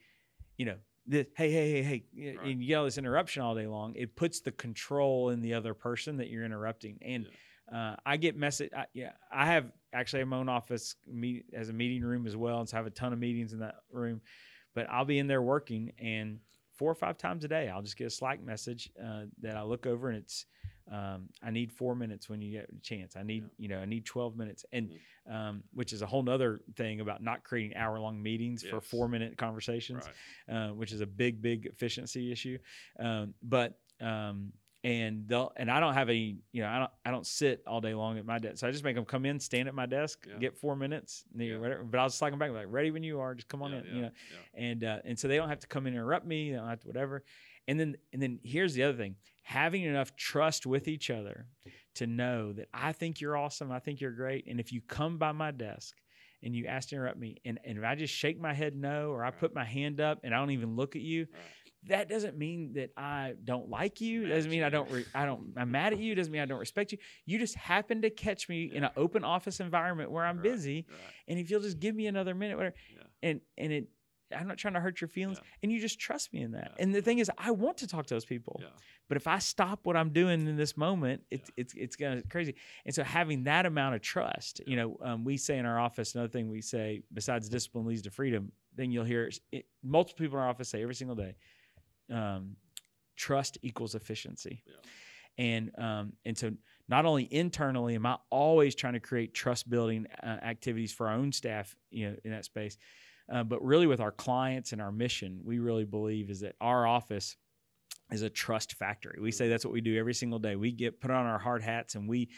you know, this, hey, hey, hey, hey, Right. and you get this interruption all day long. It puts the control in the other person that you're interrupting. And uh, I get message. I, yeah, I have actually my own office meet as a meeting room as well, and so I have a ton of meetings in that room. But I'll be in there working, and four or five times a day, I'll just get a Slack message uh, that I look over, and it's um, I need four minutes when you get a chance. I need Yeah. you know I need twelve minutes, and Mhm. um, which is a whole nother thing about not creating hour long meetings for four minute conversations Right. uh, which is a big, big efficiency issue. Um, but um, and they'll and I don't have any, you know, I don't I don't sit all day long at my desk, so I just make them come in, stand at my desk, Yeah. get four minutes, Yeah. whatever. But I'll just like them back, like ready when you are, just come on in, you know. And uh, and so they don't have to come in and interrupt me, they don't have to whatever. And then and then here's the other thing: having enough trust with each other to know that I think you're awesome, I think you're great, and if you come by my desk and you ask to interrupt me, and, and if I just shake my head no, or I put my hand up and I don't even look at you, that doesn't mean that I don't like you. Doesn't mean I don't. Re- I don't. I'm mad at you. Doesn't mean I don't respect you. You just happen to catch me in an open office environment where I'm Right, busy, Right. and if you'll just give me another minute, whatever, Yeah. and and it I'm not trying to hurt your feelings, Yeah. and you just trust me in that. Yeah. And the thing is, I want to talk to those people. Yeah. But if I stop what I'm doing in this moment, it's it's it's gonna crazy. And so having that amount of trust, you know, um, we say in our office another thing we say besides discipline leads to freedom. Then you'll hear it, multiple people in our office say every single day, um, trust equals efficiency. And um, and so not only internally am I always trying to create trust building uh, activities for our own staff, you know, in that space, uh, but really with our clients and our mission, we really believe is that our office is a trust factory. We say that's what we do every single day. We get put on our hard hats and we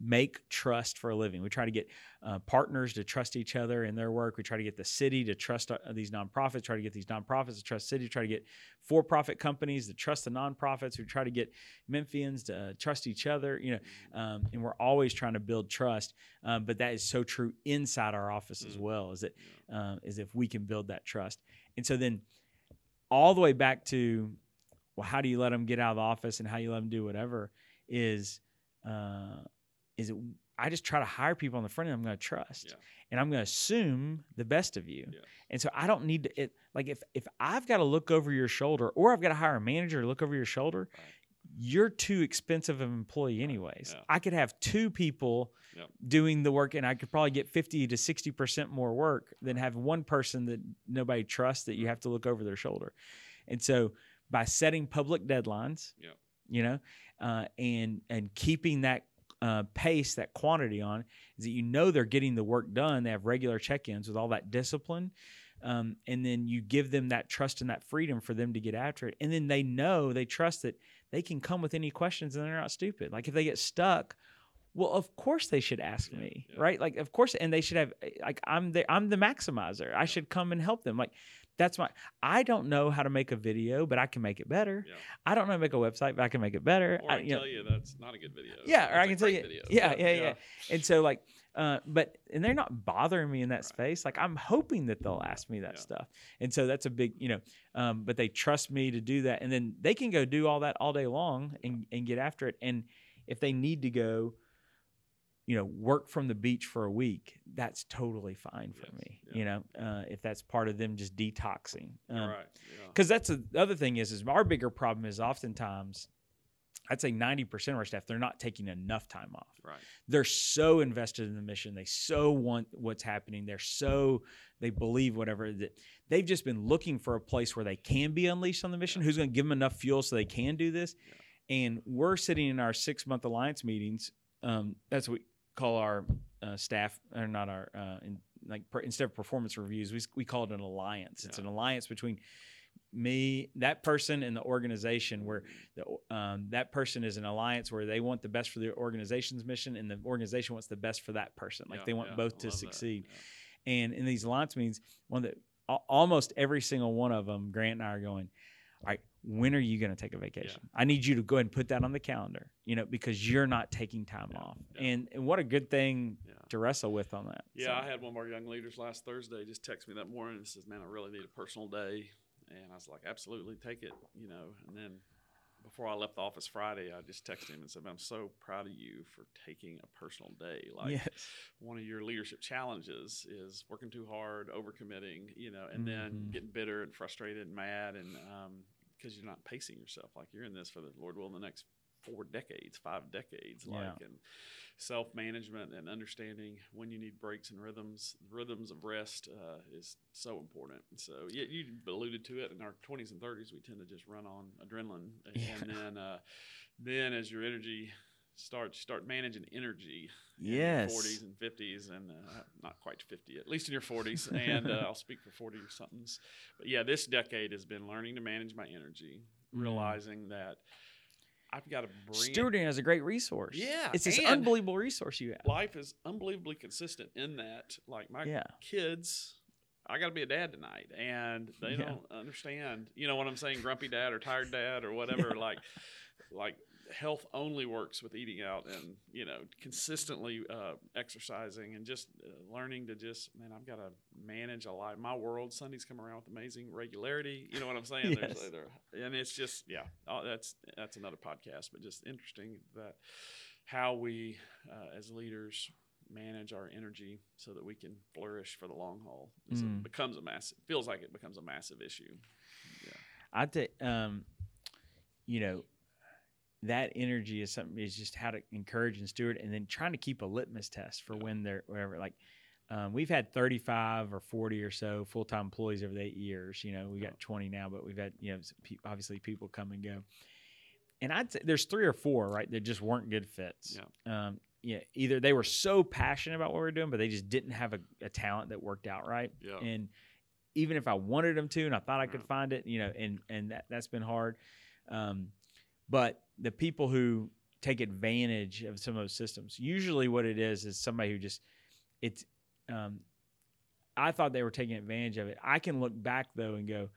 make trust for a living. We try to get uh, partners to trust each other in their work. We try to get the city to trust uh, these nonprofits. Try to get these nonprofits to trust city. Try to get for-profit companies to trust the nonprofits. We try to get Memphians to uh, trust each other. You know, um, and we're always trying to build trust. Um, but that is so true inside our office as Mm. well. Is that uh, is if we can build that trust. And so then all the way back to well, how do you let them get out of the office and how you let them do whatever is uh, is it I just try to hire people on the front end I'm going to trust. Yeah. And I'm going to assume the best of you. Yeah. And so I don't need to it like if if I've got to look over your shoulder or I've got to hire a manager to look over your shoulder, Right. you're too expensive of an employee anyways. Yeah. I could have two people doing the work and I could probably get 50 to 60% more work than have one person that nobody trusts that you have to look over their shoulder. And so by setting public deadlines, Yep. you know, uh, and and keeping that uh, pace, that quantity on, is that you know they're getting the work done. They have regular check-ins with all that discipline, um, and then you give them that trust and that freedom for them to get after it. And then they know they trust that they can come with any questions and they're not stupid. Like if they get stuck. Well, of course they should ask Yeah, me, yeah. right? Like, of course, and they should have like I'm the I'm the maximizer. I should come and help them. Like, that's my. I don't know how to make a video, but I can make it better. Yeah. I don't know how to make a website, but I can make it better. Or I, you know, tell you that's not a good video. Yeah, or I can tell you- Video. yeah, yeah, yeah. (laughs) and so like, uh, but and they're not bothering me in that Right. space. Like I'm hoping that they'll ask me that Yeah. stuff, and so that's a big, you know. Um, but they trust me to do that, and then they can go do all that all day long and and get after it. And if they need to go, you know, work from the beach for a week, that's totally fine for Yes, me. yeah. You know, uh, if that's part of them just detoxing. Um, right. Yeah. because that's the other thing is is our bigger problem is oftentimes i'd say 90% of our staff they're not taking enough time off Right. they're so invested in the mission they so want what's happening they're so they believe whatever that they've just been looking for a place where they can be unleashed on the mission who's going to give them enough fuel so they can do this and we're sitting in our six month alliance meetings um, that's what we call our uh, staff or not our uh, in, like per, instead of performance reviews we, we call it an alliance it's Yeah. an alliance between me that person and the organization where the, um, that person is an alliance where they want the best for the organization's mission and the organization wants the best for that person like Yeah, they want yeah, both I to succeed Yeah. and in these alliance meetings, one that almost every single one of them, Grant and I are going, all right, when are you going to take a vacation? I need you to go ahead and put that on the calendar, you know, because you're not taking time Yeah, off. yeah. And, and what a good thing Yeah. to wrestle with on that. Yeah, So, I had one of our young leaders last Thursday just text me that morning and says, "Man, I really need a personal day," and I was like, "Absolutely, take it," you know. And then before I left the office Friday, I just texted him and said, "I'm so proud of you for taking a personal day. Like yes. one of your leadership challenges is working too hard, overcommitting, you know, and then Mhm. getting bitter and frustrated and mad, and because you're not pacing yourself. Like you're in this for the Lord will in the next four decades, five decades, Yeah. like and self management and understanding when you need breaks and rhythms. Rhythms of rest uh, is so important. So yeah, you alluded to it. In our 20s and 30s, we tend to just run on adrenaline, and, Yeah. and then uh, then as your energy starts, start managing energy Yes. 40s and 50s, and uh, not quite 50, at least in your 40s. and uh, I'll speak for 40 or somethings. But yeah, this decade has been learning to manage my energy, Mm. realizing that I've got to bring Stewarding is a great resource. Yeah, It's this unbelievable resource you have. life is unbelievably consistent in that like my Yeah. kids i got to be a dad tonight and they Yeah. don't understand you know what i'm saying grumpy dad or tired dad or whatever (laughs) like like health only works with eating out and you know consistently uh, exercising and just uh, learning to just man i've got to manage a life my world sundays come around with amazing regularity you know what i'm saying Yes. There's, there, and it's just yeah oh, that's that's another podcast but just interesting that how we uh, as leaders manage our energy so that we can flourish for the long haul. Mm. It becomes a massive. Feels like it becomes a massive issue. Yeah. I think, um, you know, that energy is something is just how to encourage and steward, and then trying to keep a litmus test for Yeah. when they're whatever. Like, um, we've had thirty five or forty or so full time employees over the eight years. You know, we Yeah. got twenty now, but we've had you know obviously people come and go. And I'd say there's three or four right that just weren't good fits. Yeah. Um, yeah, either they were so passionate about what we were doing, but they just didn't have a, a talent that worked out right Yeah. and even if I wanted them to, and I thought I could Yeah. find it, you know, and and that that's been hard. Um, but the people who take advantage of some of those systems, usually what it is is somebody who just it's. Um, I thought they were taking advantage of it. I can look back though and go,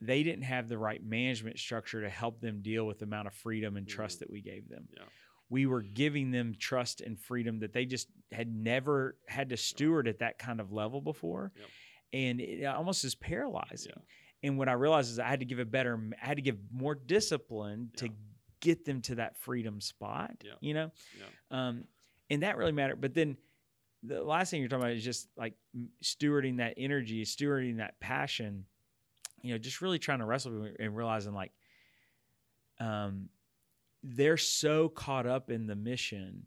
they didn't have the right management structure to help them deal with the amount of freedom and trust Mhm. that we gave them. Yeah. We were giving them trust and freedom that they just had never had to steward at that kind of level before. Yep. And it almost is paralyzing. Yeah. And what I realized is I had to give a better, I had to give more discipline to get them to that freedom spot, Yeah. you know? Yeah. Um, and that really mattered. But then the last thing you're talking about is just like stewarding that energy, stewarding that passion, you know, just really trying to wrestle with and realizing like, um, they're so caught up in the mission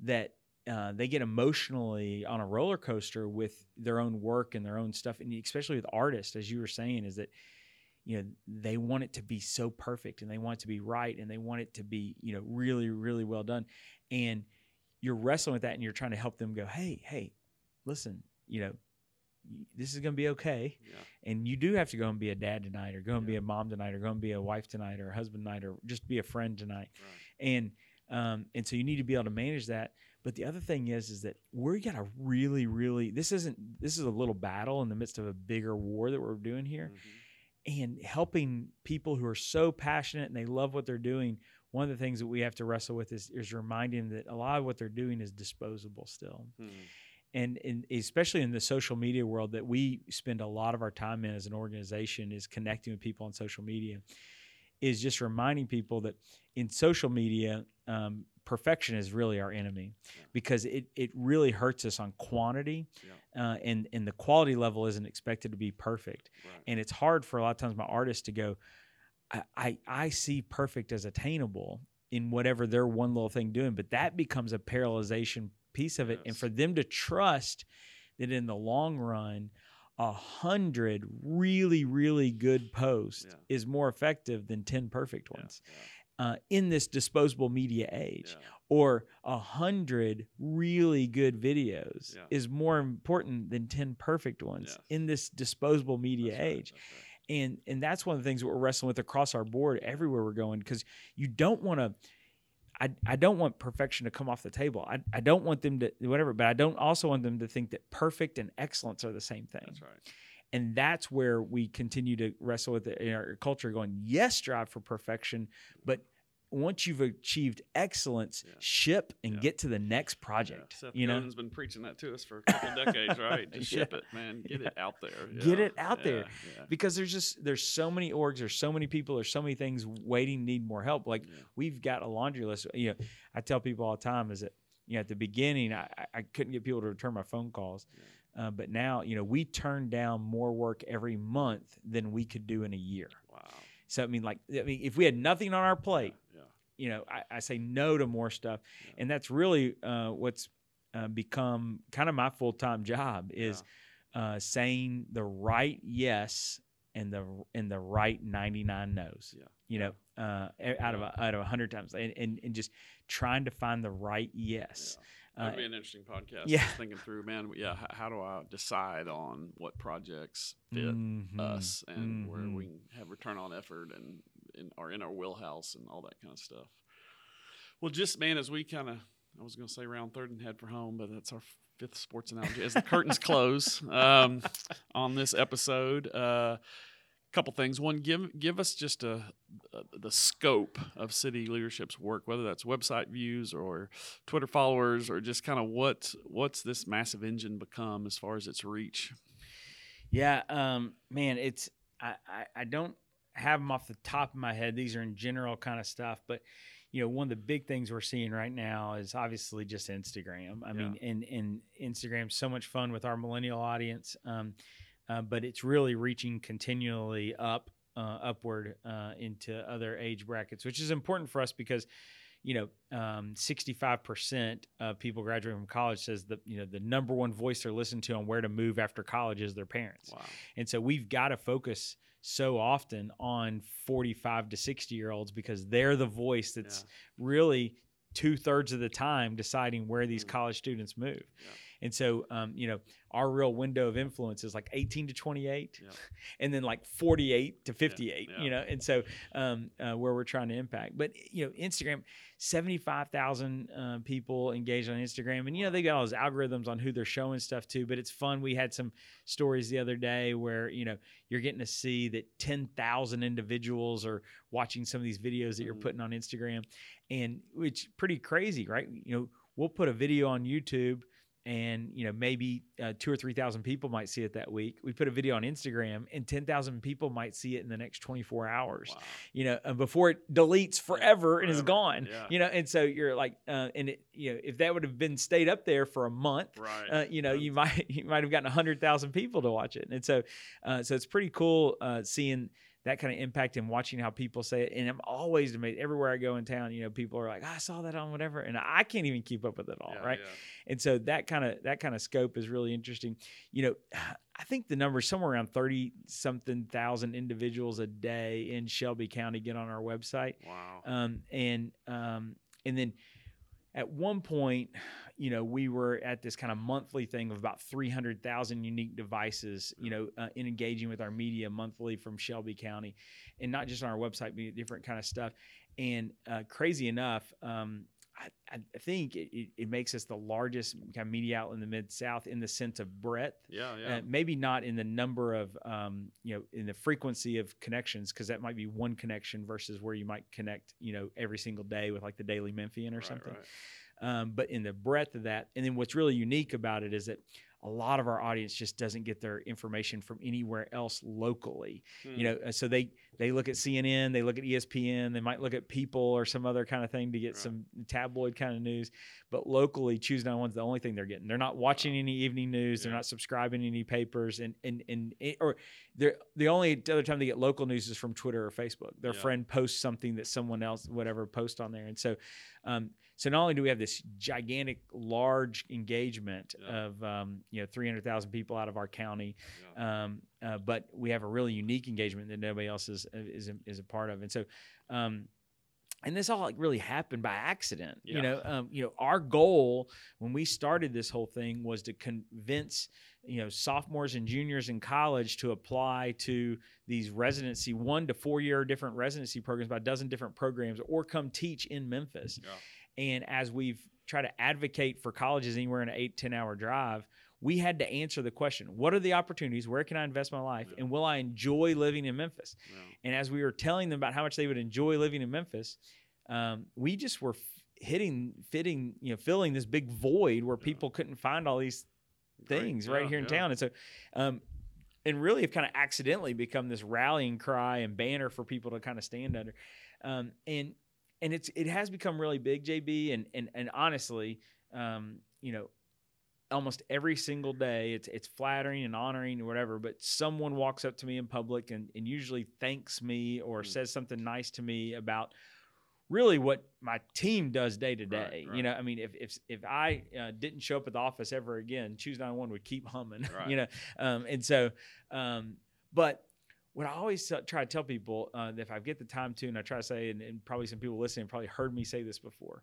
that uh, they get emotionally on a roller coaster with their own work and their own stuff, and especially with artists, as you were saying, is that you know they want it to be so perfect and they want it to be right and they want it to be you know really really well done, and you're wrestling with that and you're trying to help them go, hey hey, listen, you know. This is going to be okay Yeah. and you do have to go and be a dad tonight or go and be a mom tonight or go and be a wife tonight or a husband tonight or just be a friend tonight Right. and um, and so you need to be able to manage that but the other thing is is that we got to really really this isn't this is a little battle in the midst of a bigger war that we're doing here Mhm. and helping people who are so passionate and they love what they're doing one of the things that we have to wrestle with is, is reminding them that a lot of what they're doing is disposable still Mhm. and, and especially in the social media world that we spend a lot of our time in as an organization is connecting with people on social media is just reminding people that in social media um, perfection is really our enemy Yeah. because it, it really hurts us on quantity uh, and, and the quality level isn't expected to be perfect Right. and it's hard for a lot of times my artists to go I, I, I see perfect as attainable in whatever their one little thing doing but that becomes a paralyzation piece of it and for them to trust that in the long run a hundred really really good posts Yeah. is more effective than 10 perfect Yeah. Uh, in this disposable media age Yeah. or a hundred really good videos Yeah. is more important than 10 perfect ones Yes. in this disposable media That's right, age that's right. and and that's one of the things that we're wrestling with across our board everywhere we're going because you don't want to I, I don't want perfection to come off the table. I, I don't want them to whatever, but I don't also want them to think that perfect and excellence are the same thing. That's right. And that's where we continue to wrestle with it in our culture going, yes, strive for perfection, but once you've achieved excellence, Yeah. ship and Yeah. get to the next Yeah. project. Seth you know, Godin's been preaching that to us for a couple decades, right? (laughs) Just ship it, man. Get Yeah. it out there. (laughs) Get it out there. Yeah. Yeah. because there's just there's so many orgs, there's so many people, there's so many things waiting, need more help. Like Yeah. we've got a laundry list. You know, I tell people all the time is that you know at the beginning I, I- couldn't get people to return my phone calls, uh, but now you know we turn down more work every month than we could do in a year. Wow. So I mean, like I mean, if we had nothing on our plate, Yeah. You know, I, I say no to more stuff, Yeah. and that's really uh, what's uh, become kind of my full time job Yeah. is uh, saying the right yes and the and the right ninety nine no's. Yeah. You know, uh, out of a, out of a hundred times, and, and and just trying to find the right yes. Yeah. Uh, That'd be an interesting podcast. yeah. Just thinking through, man. Yeah. How, how do I decide on what projects fit mhm, us and where mhm. we have return on effort and in, are in our wheelhouse and all that kind of stuff. Well, just man, as we kind of, I was going to say round third and head for home, but that's our fifth sports analogy. As the curtains (laughs) close um, on this episode, a couple things. One, give give us just a, a the scope of city leadership's work, whether that's website views or Twitter followers, or just kind of what what's this massive engine become as far as its reach. Yeah, um, man, it's I, I, I don't have them off the top of my head. These are in general kind of stuff, but you know, one of the big things we're seeing right now is obviously just Instagram. I Yeah. mean, and and Instagram's so much fun with our millennial audience, um, uh, but it's really reaching continually up, uh, upward uh, into other age brackets, which is important for us because you know, um, 65% of people graduating from college says that, you know, the number one voice they're listening to on where to move after college is their parents. Wow. And so we've got to focus so often on 45 to 60 year olds because they're the voice that's really two thirds of the time deciding where these Mm. college students move. Yeah. And so, um, you know, our real window of influence is like 18 to 28 Yeah. (laughs) and then like 48 to 58, yeah. you know, and so um, uh, where we're trying to impact. But, you know, Instagram, 75,000 uh, people engaged on Instagram. And, you know, they got all those algorithms on who they're showing stuff to, but it's fun. We had some stories the other day where, you know, you're getting to see that 10,000 individuals are watching some of these videos that you're Mhm. putting on Instagram. And which pretty crazy, right? You know, we'll put a video on YouTube and you know maybe uh, two or three thousand people might see it that week. We put a video on Instagram, and ten thousand people might see it in the next twenty four hours. Wow. You know, before it deletes forever and is gone. yeah. You know, and so you're like, uh, and it, you know, if that would have been stayed up there for a month, Right. uh, you know, That's- you (laughs) might you might have gotten hundred thousand people to watch it, and so uh, so it's pretty cool uh, seeing that kind of impact and watching how people say it. And I'm always amazed everywhere I go in town. You know, people are like, "Ah, I saw that on whatever, and I can't even keep up with it all, yeah, right? yeah. And so that kind of that kind of scope is really interesting. You know, I think the number is somewhere around thirty something thousand individuals a day in Shelby County get on our website. Wow. Um, and um, and then at one point, you know, we were at this kind of monthly thing of about 300,000 unique devices, you know, uh, in engaging with our media monthly from Shelby County and not just on our website, but different kind of stuff. And uh, crazy enough, um, I, I think it, it, makes us the largest kind of media outlet in the Mid South in the sense of breadth yeah. Yeah. uh, maybe not in the number of um, you know in the frequency of connections because that might be one connection versus where you might connect you know every single day with like the daily memphian or right, something right. um, but in the breadth of that and then what's really unique about it is that a lot of our audience just doesn't get their information from anywhere else locally Hmm. you know uh, so they they look at cnn they look at espn they might look at people or some other kind of thing to get Right. some tabloid kind of news but locally choose 91's the only thing they're getting they're not watching any evening news they're not subscribing to any papers and and and or they're the only other time they get local news is from twitter or facebook their Yeah. friend posts something that someone else whatever post on there and so um so not only do we have this gigantic large engagement Yeah. of um, you know 300000 people out of our county Yeah. um, uh, but we have a really unique engagement that nobody else is is is a part of, and so. Um, and this all like really happened by accident, you know. Um, you know, our goal when we started this whole thing was to convince, you know, sophomores and juniors in college to apply to these residency one to four year different residency programs, about a dozen different programs, or come teach in Memphis. Yeah. And as we've tried to advocate for colleges anywhere in an eight, 10 hour drive, we had to answer the question what are the opportunities? Where can I invest my life? Yeah. And will I enjoy living in Memphis? Yeah. And as we were telling them about how much they would enjoy living in Memphis, um, we just were f- hitting, fitting, you know, filling this big void where Yeah. people couldn't find all these Great. things right here in town. And so, um, and really have kind of accidentally become this rallying cry and banner for people to kind of stand under. Um, and and it's it has become really big, JB. And and and honestly, um, you know, almost every single day, it's it's flattering and honoring or whatever. But someone walks up to me in public and and usually thanks me or Mm. says something nice to me about really what my team does day to day. You know, I mean, if if if I uh, didn't show up at the office ever again, Choose Nine One would keep humming. (laughs) Right. You know, um, and so, um, but what I always try to tell people uh, if I get the time to, and I try to say, and, and probably some people listening probably heard me say this before,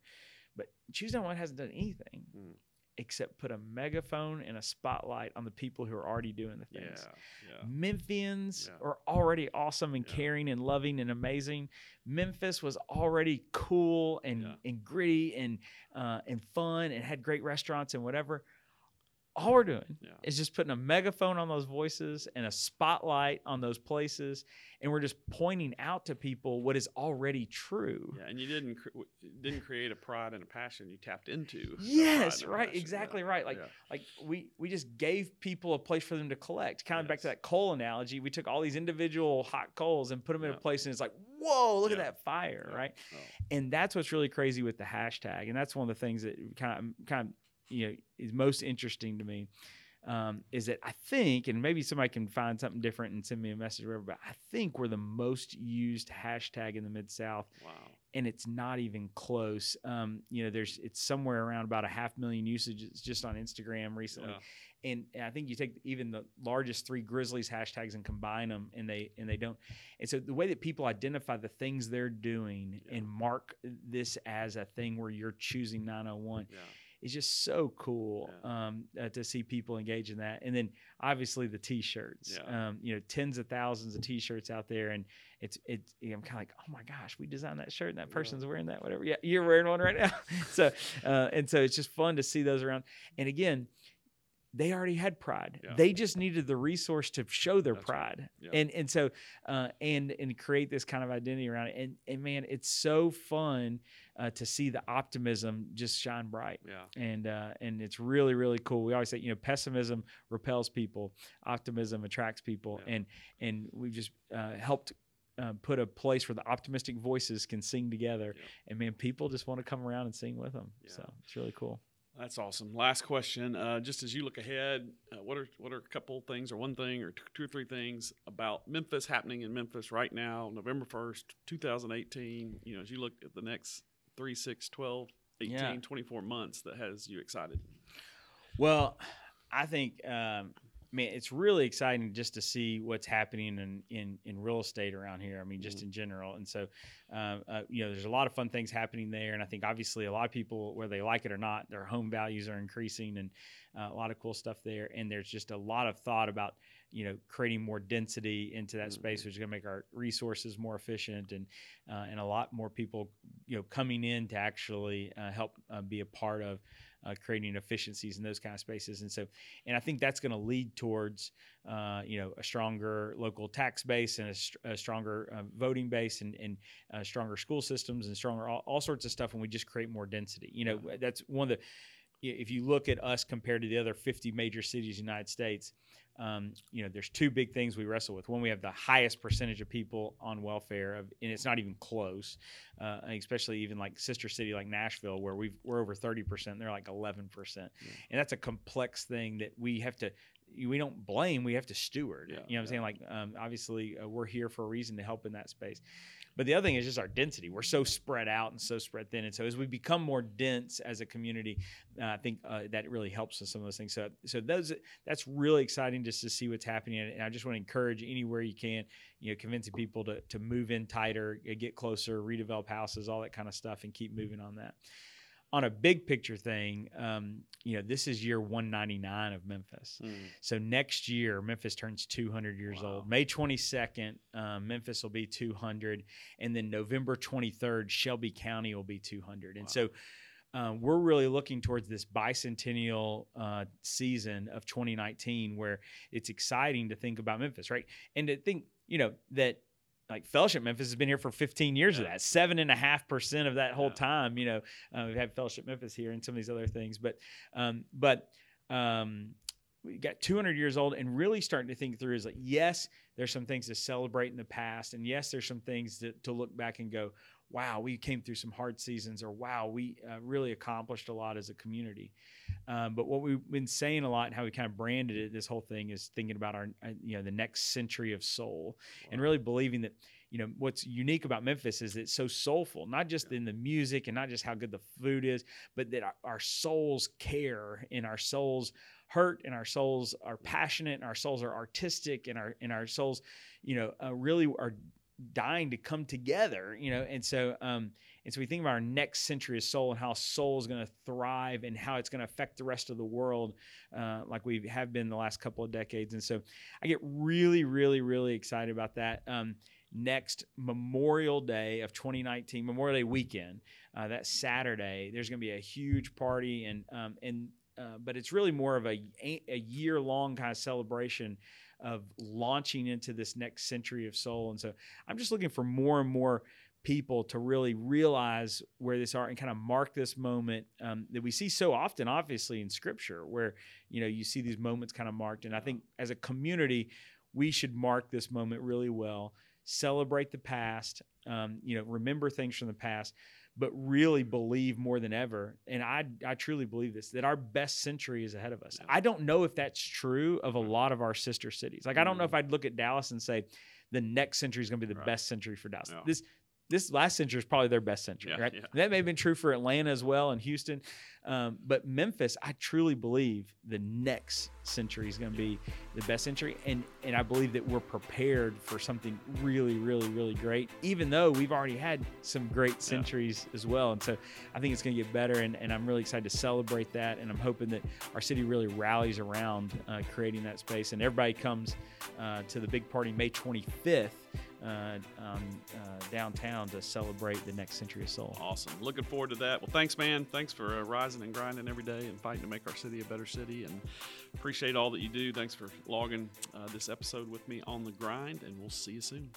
but Choose Nine One hasn't done anything Mm. except put a megaphone and a spotlight on the people who are already doing the Yeah. things. Yeah. Memphians Yeah. are already awesome and Yeah. caring and loving and amazing. Memphis was already cool and, Yeah. and gritty and uh, and fun and had great restaurants and whatever. All we're doing Yeah. is just putting a megaphone on those voices and a spotlight on those places, and we're just pointing out to people what is already true. Yeah, and you didn't cr- w- didn't create a pride and a passion. You tapped into. Yes, right, passion. exactly Yeah, right. Like, yeah. like we we just gave people a place for them to collect. Kind of back to that coal analogy. We took all these individual hot coals and put them in a place, and it's like, whoa, look at that fire, right? Oh, And that's what's really crazy with the hashtag, and that's one of the things that kind of kind of you know is most interesting to me. Um, is that I think, and maybe somebody can find something different and send me a message or whatever, but I think we're the most used hashtag in the Mid South wow. and it's not even close. Um, you know, there's it's somewhere around about a half million usages just on Instagram recently, Yeah. and, and I think you take even the largest three Grizzlies hashtags and combine them, and they and they don't. And so the way that people identify the things they're doing Yeah. and mark this as a thing where you're choosing 901 Yeah. Is just so cool Yeah. um, uh, to see people engage in that. And then obviously the t-shirts, Yeah. um, you know, tens of thousands of t-shirts out there. And it's, it's, you know, I'm kind of like, oh my gosh, we designed that shirt and that Yeah. person's wearing that, whatever. Yeah. You're wearing one right now. (laughs) so, uh, and so it's just fun to see those around. And again, they already had pride. Yeah. They just needed the resource to show their That's right. pride, Yeah. and and so uh, and and create this kind of identity around it. And and man, it's so fun uh, to see the optimism just shine bright Yeah. and uh, and it's really really cool. We always say you know pessimism repels people, optimism attracts people, Yeah. and and we've just uh, helped. Uh, put a place where the optimistic voices can sing together, Yeah. and man, people just want to come around and sing with them. Yeah. So it's really cool. That's awesome. Last question. Uh, just as you look ahead, uh, what are what are a couple things, or one thing, or two or three things about Memphis happening in Memphis right now, November first, 2018? You know, as you look at the next three, six, 12, 18, Yeah. 24 months, that has you excited. Well, I think, um, man, it's really exciting just to see what's happening in, in, in real estate around here. I mean, just in general. And so, um, uh, you know, there's a lot of fun things happening there. And I think obviously a lot of people, whether they like it or not, their home values are increasing and uh, a lot of cool stuff there. And there's just a lot of thought about, you know, creating more density into that space, which is going to make our resources more efficient and, uh, and a lot more people, you know, coming in to actually uh, help uh, be a part of uh, creating efficiencies in those kind of spaces. And so, and I think that's going to lead towards, uh, you know, a stronger local tax base and a, a stronger uh, voting base and, and uh, stronger school systems and stronger all, all sorts of stuff. when we just create more density. You know, that's one of the, if you look at us compared to the other 50 major cities in the United States, um, you know, there's two big things we wrestle with. One, we have the highest percentage of people on welfare, of, and it's not even close. Uh, especially even like sister city like Nashville, where we've we're over 30 percent, they're like 11 percent, and that's a complex thing that we have to. We don't blame. We have to steward. Yeah, you know what I'm saying? Like, um, obviously, uh, we're here for a reason to help in that space. But the other thing is just our density. We're so spread out and so spread thin. And so as we become more dense as a community, uh, I think uh, that really helps with some of those things. So, so those that's really exciting just to see what's happening. And I just want to encourage anywhere you can, you know, convincing people to to move in tighter, get closer, redevelop houses, all that kind of stuff, and keep moving on that. On a big picture thing, um, you know, this is year 199 of Memphis. Mm. So next year, Memphis turns 200 years Wow. old. May 22nd, um, Memphis will be 200, and then November 23rd, Shelby County will be 200. And so um, we're really looking towards this bicentennial uh, season of 2019, where it's exciting to think about Memphis, right? And to think, you know, that like Fellowship Memphis has been here for 15 years of that, seven and a half percent of that whole Yeah. time. You know, uh, we've had Fellowship Memphis here and some of these other things, but um, but um, we got 200 years old and really starting to think through is like yes there's some things to celebrate in the past and yes there's some things to, to look back and go wow we came through some hard seasons or wow we uh, really accomplished a lot as a community. Um, but what we've been saying a lot and how we kind of branded it this whole thing is thinking about our uh, you know the next century of soul and really believing that you know what's unique about memphis is it's so soulful not just in the music and not just how good the food is but that our, our souls care and our souls hurt and our souls are passionate and our souls are artistic and our and our souls you know uh, really are dying to come together you know and so um and so we think about our next century of soul and how soul is going to thrive and how it's going to affect the rest of the world uh, like we have been the last couple of decades. And so i get really really really excited about that um, next memorial day of 2019 memorial day weekend uh, that saturday there's going to be a huge party and um, and uh, but it's really more of a a year long kind of celebration of launching into this next century of soul. And so I'm just looking for more and more people to really realize where this are and kind of mark this moment um, that we see so often, obviously in Scripture, where you know you see these moments kind of marked. And I think as a community, we should mark this moment really well, celebrate the past, um, you know, remember things from the past, but really believe more than ever. And I, I truly believe this that our best century is ahead of us. I don't know if that's true of a lot of our sister cities. Like, I don't know if mm. I'd look at Dallas and say, the next century is going to be the right. best century for Dallas. Yeah. This this last century is probably their best century, yeah, right? Yeah. That may have been true for Atlanta as well and Houston. Um, but Memphis, I truly believe the next century is going to be the best century. And, and I believe that we're prepared for something really, really, really great, even though we've already had some great centuries yeah. as well. And so I think it's going to get better. And, and I'm really excited to celebrate that. And I'm hoping that our city really rallies around uh, creating that space. And everybody comes uh, to the big party May 25th uh, um, uh, downtown to celebrate the next century of soul. Awesome. Looking forward to that. Well, thanks, man. Thanks for uh, rising and grinding every day and fighting to make our city a better city. And appreciate all that you do. Thanks for logging uh, this episode with me on the grind, and we'll see you soon.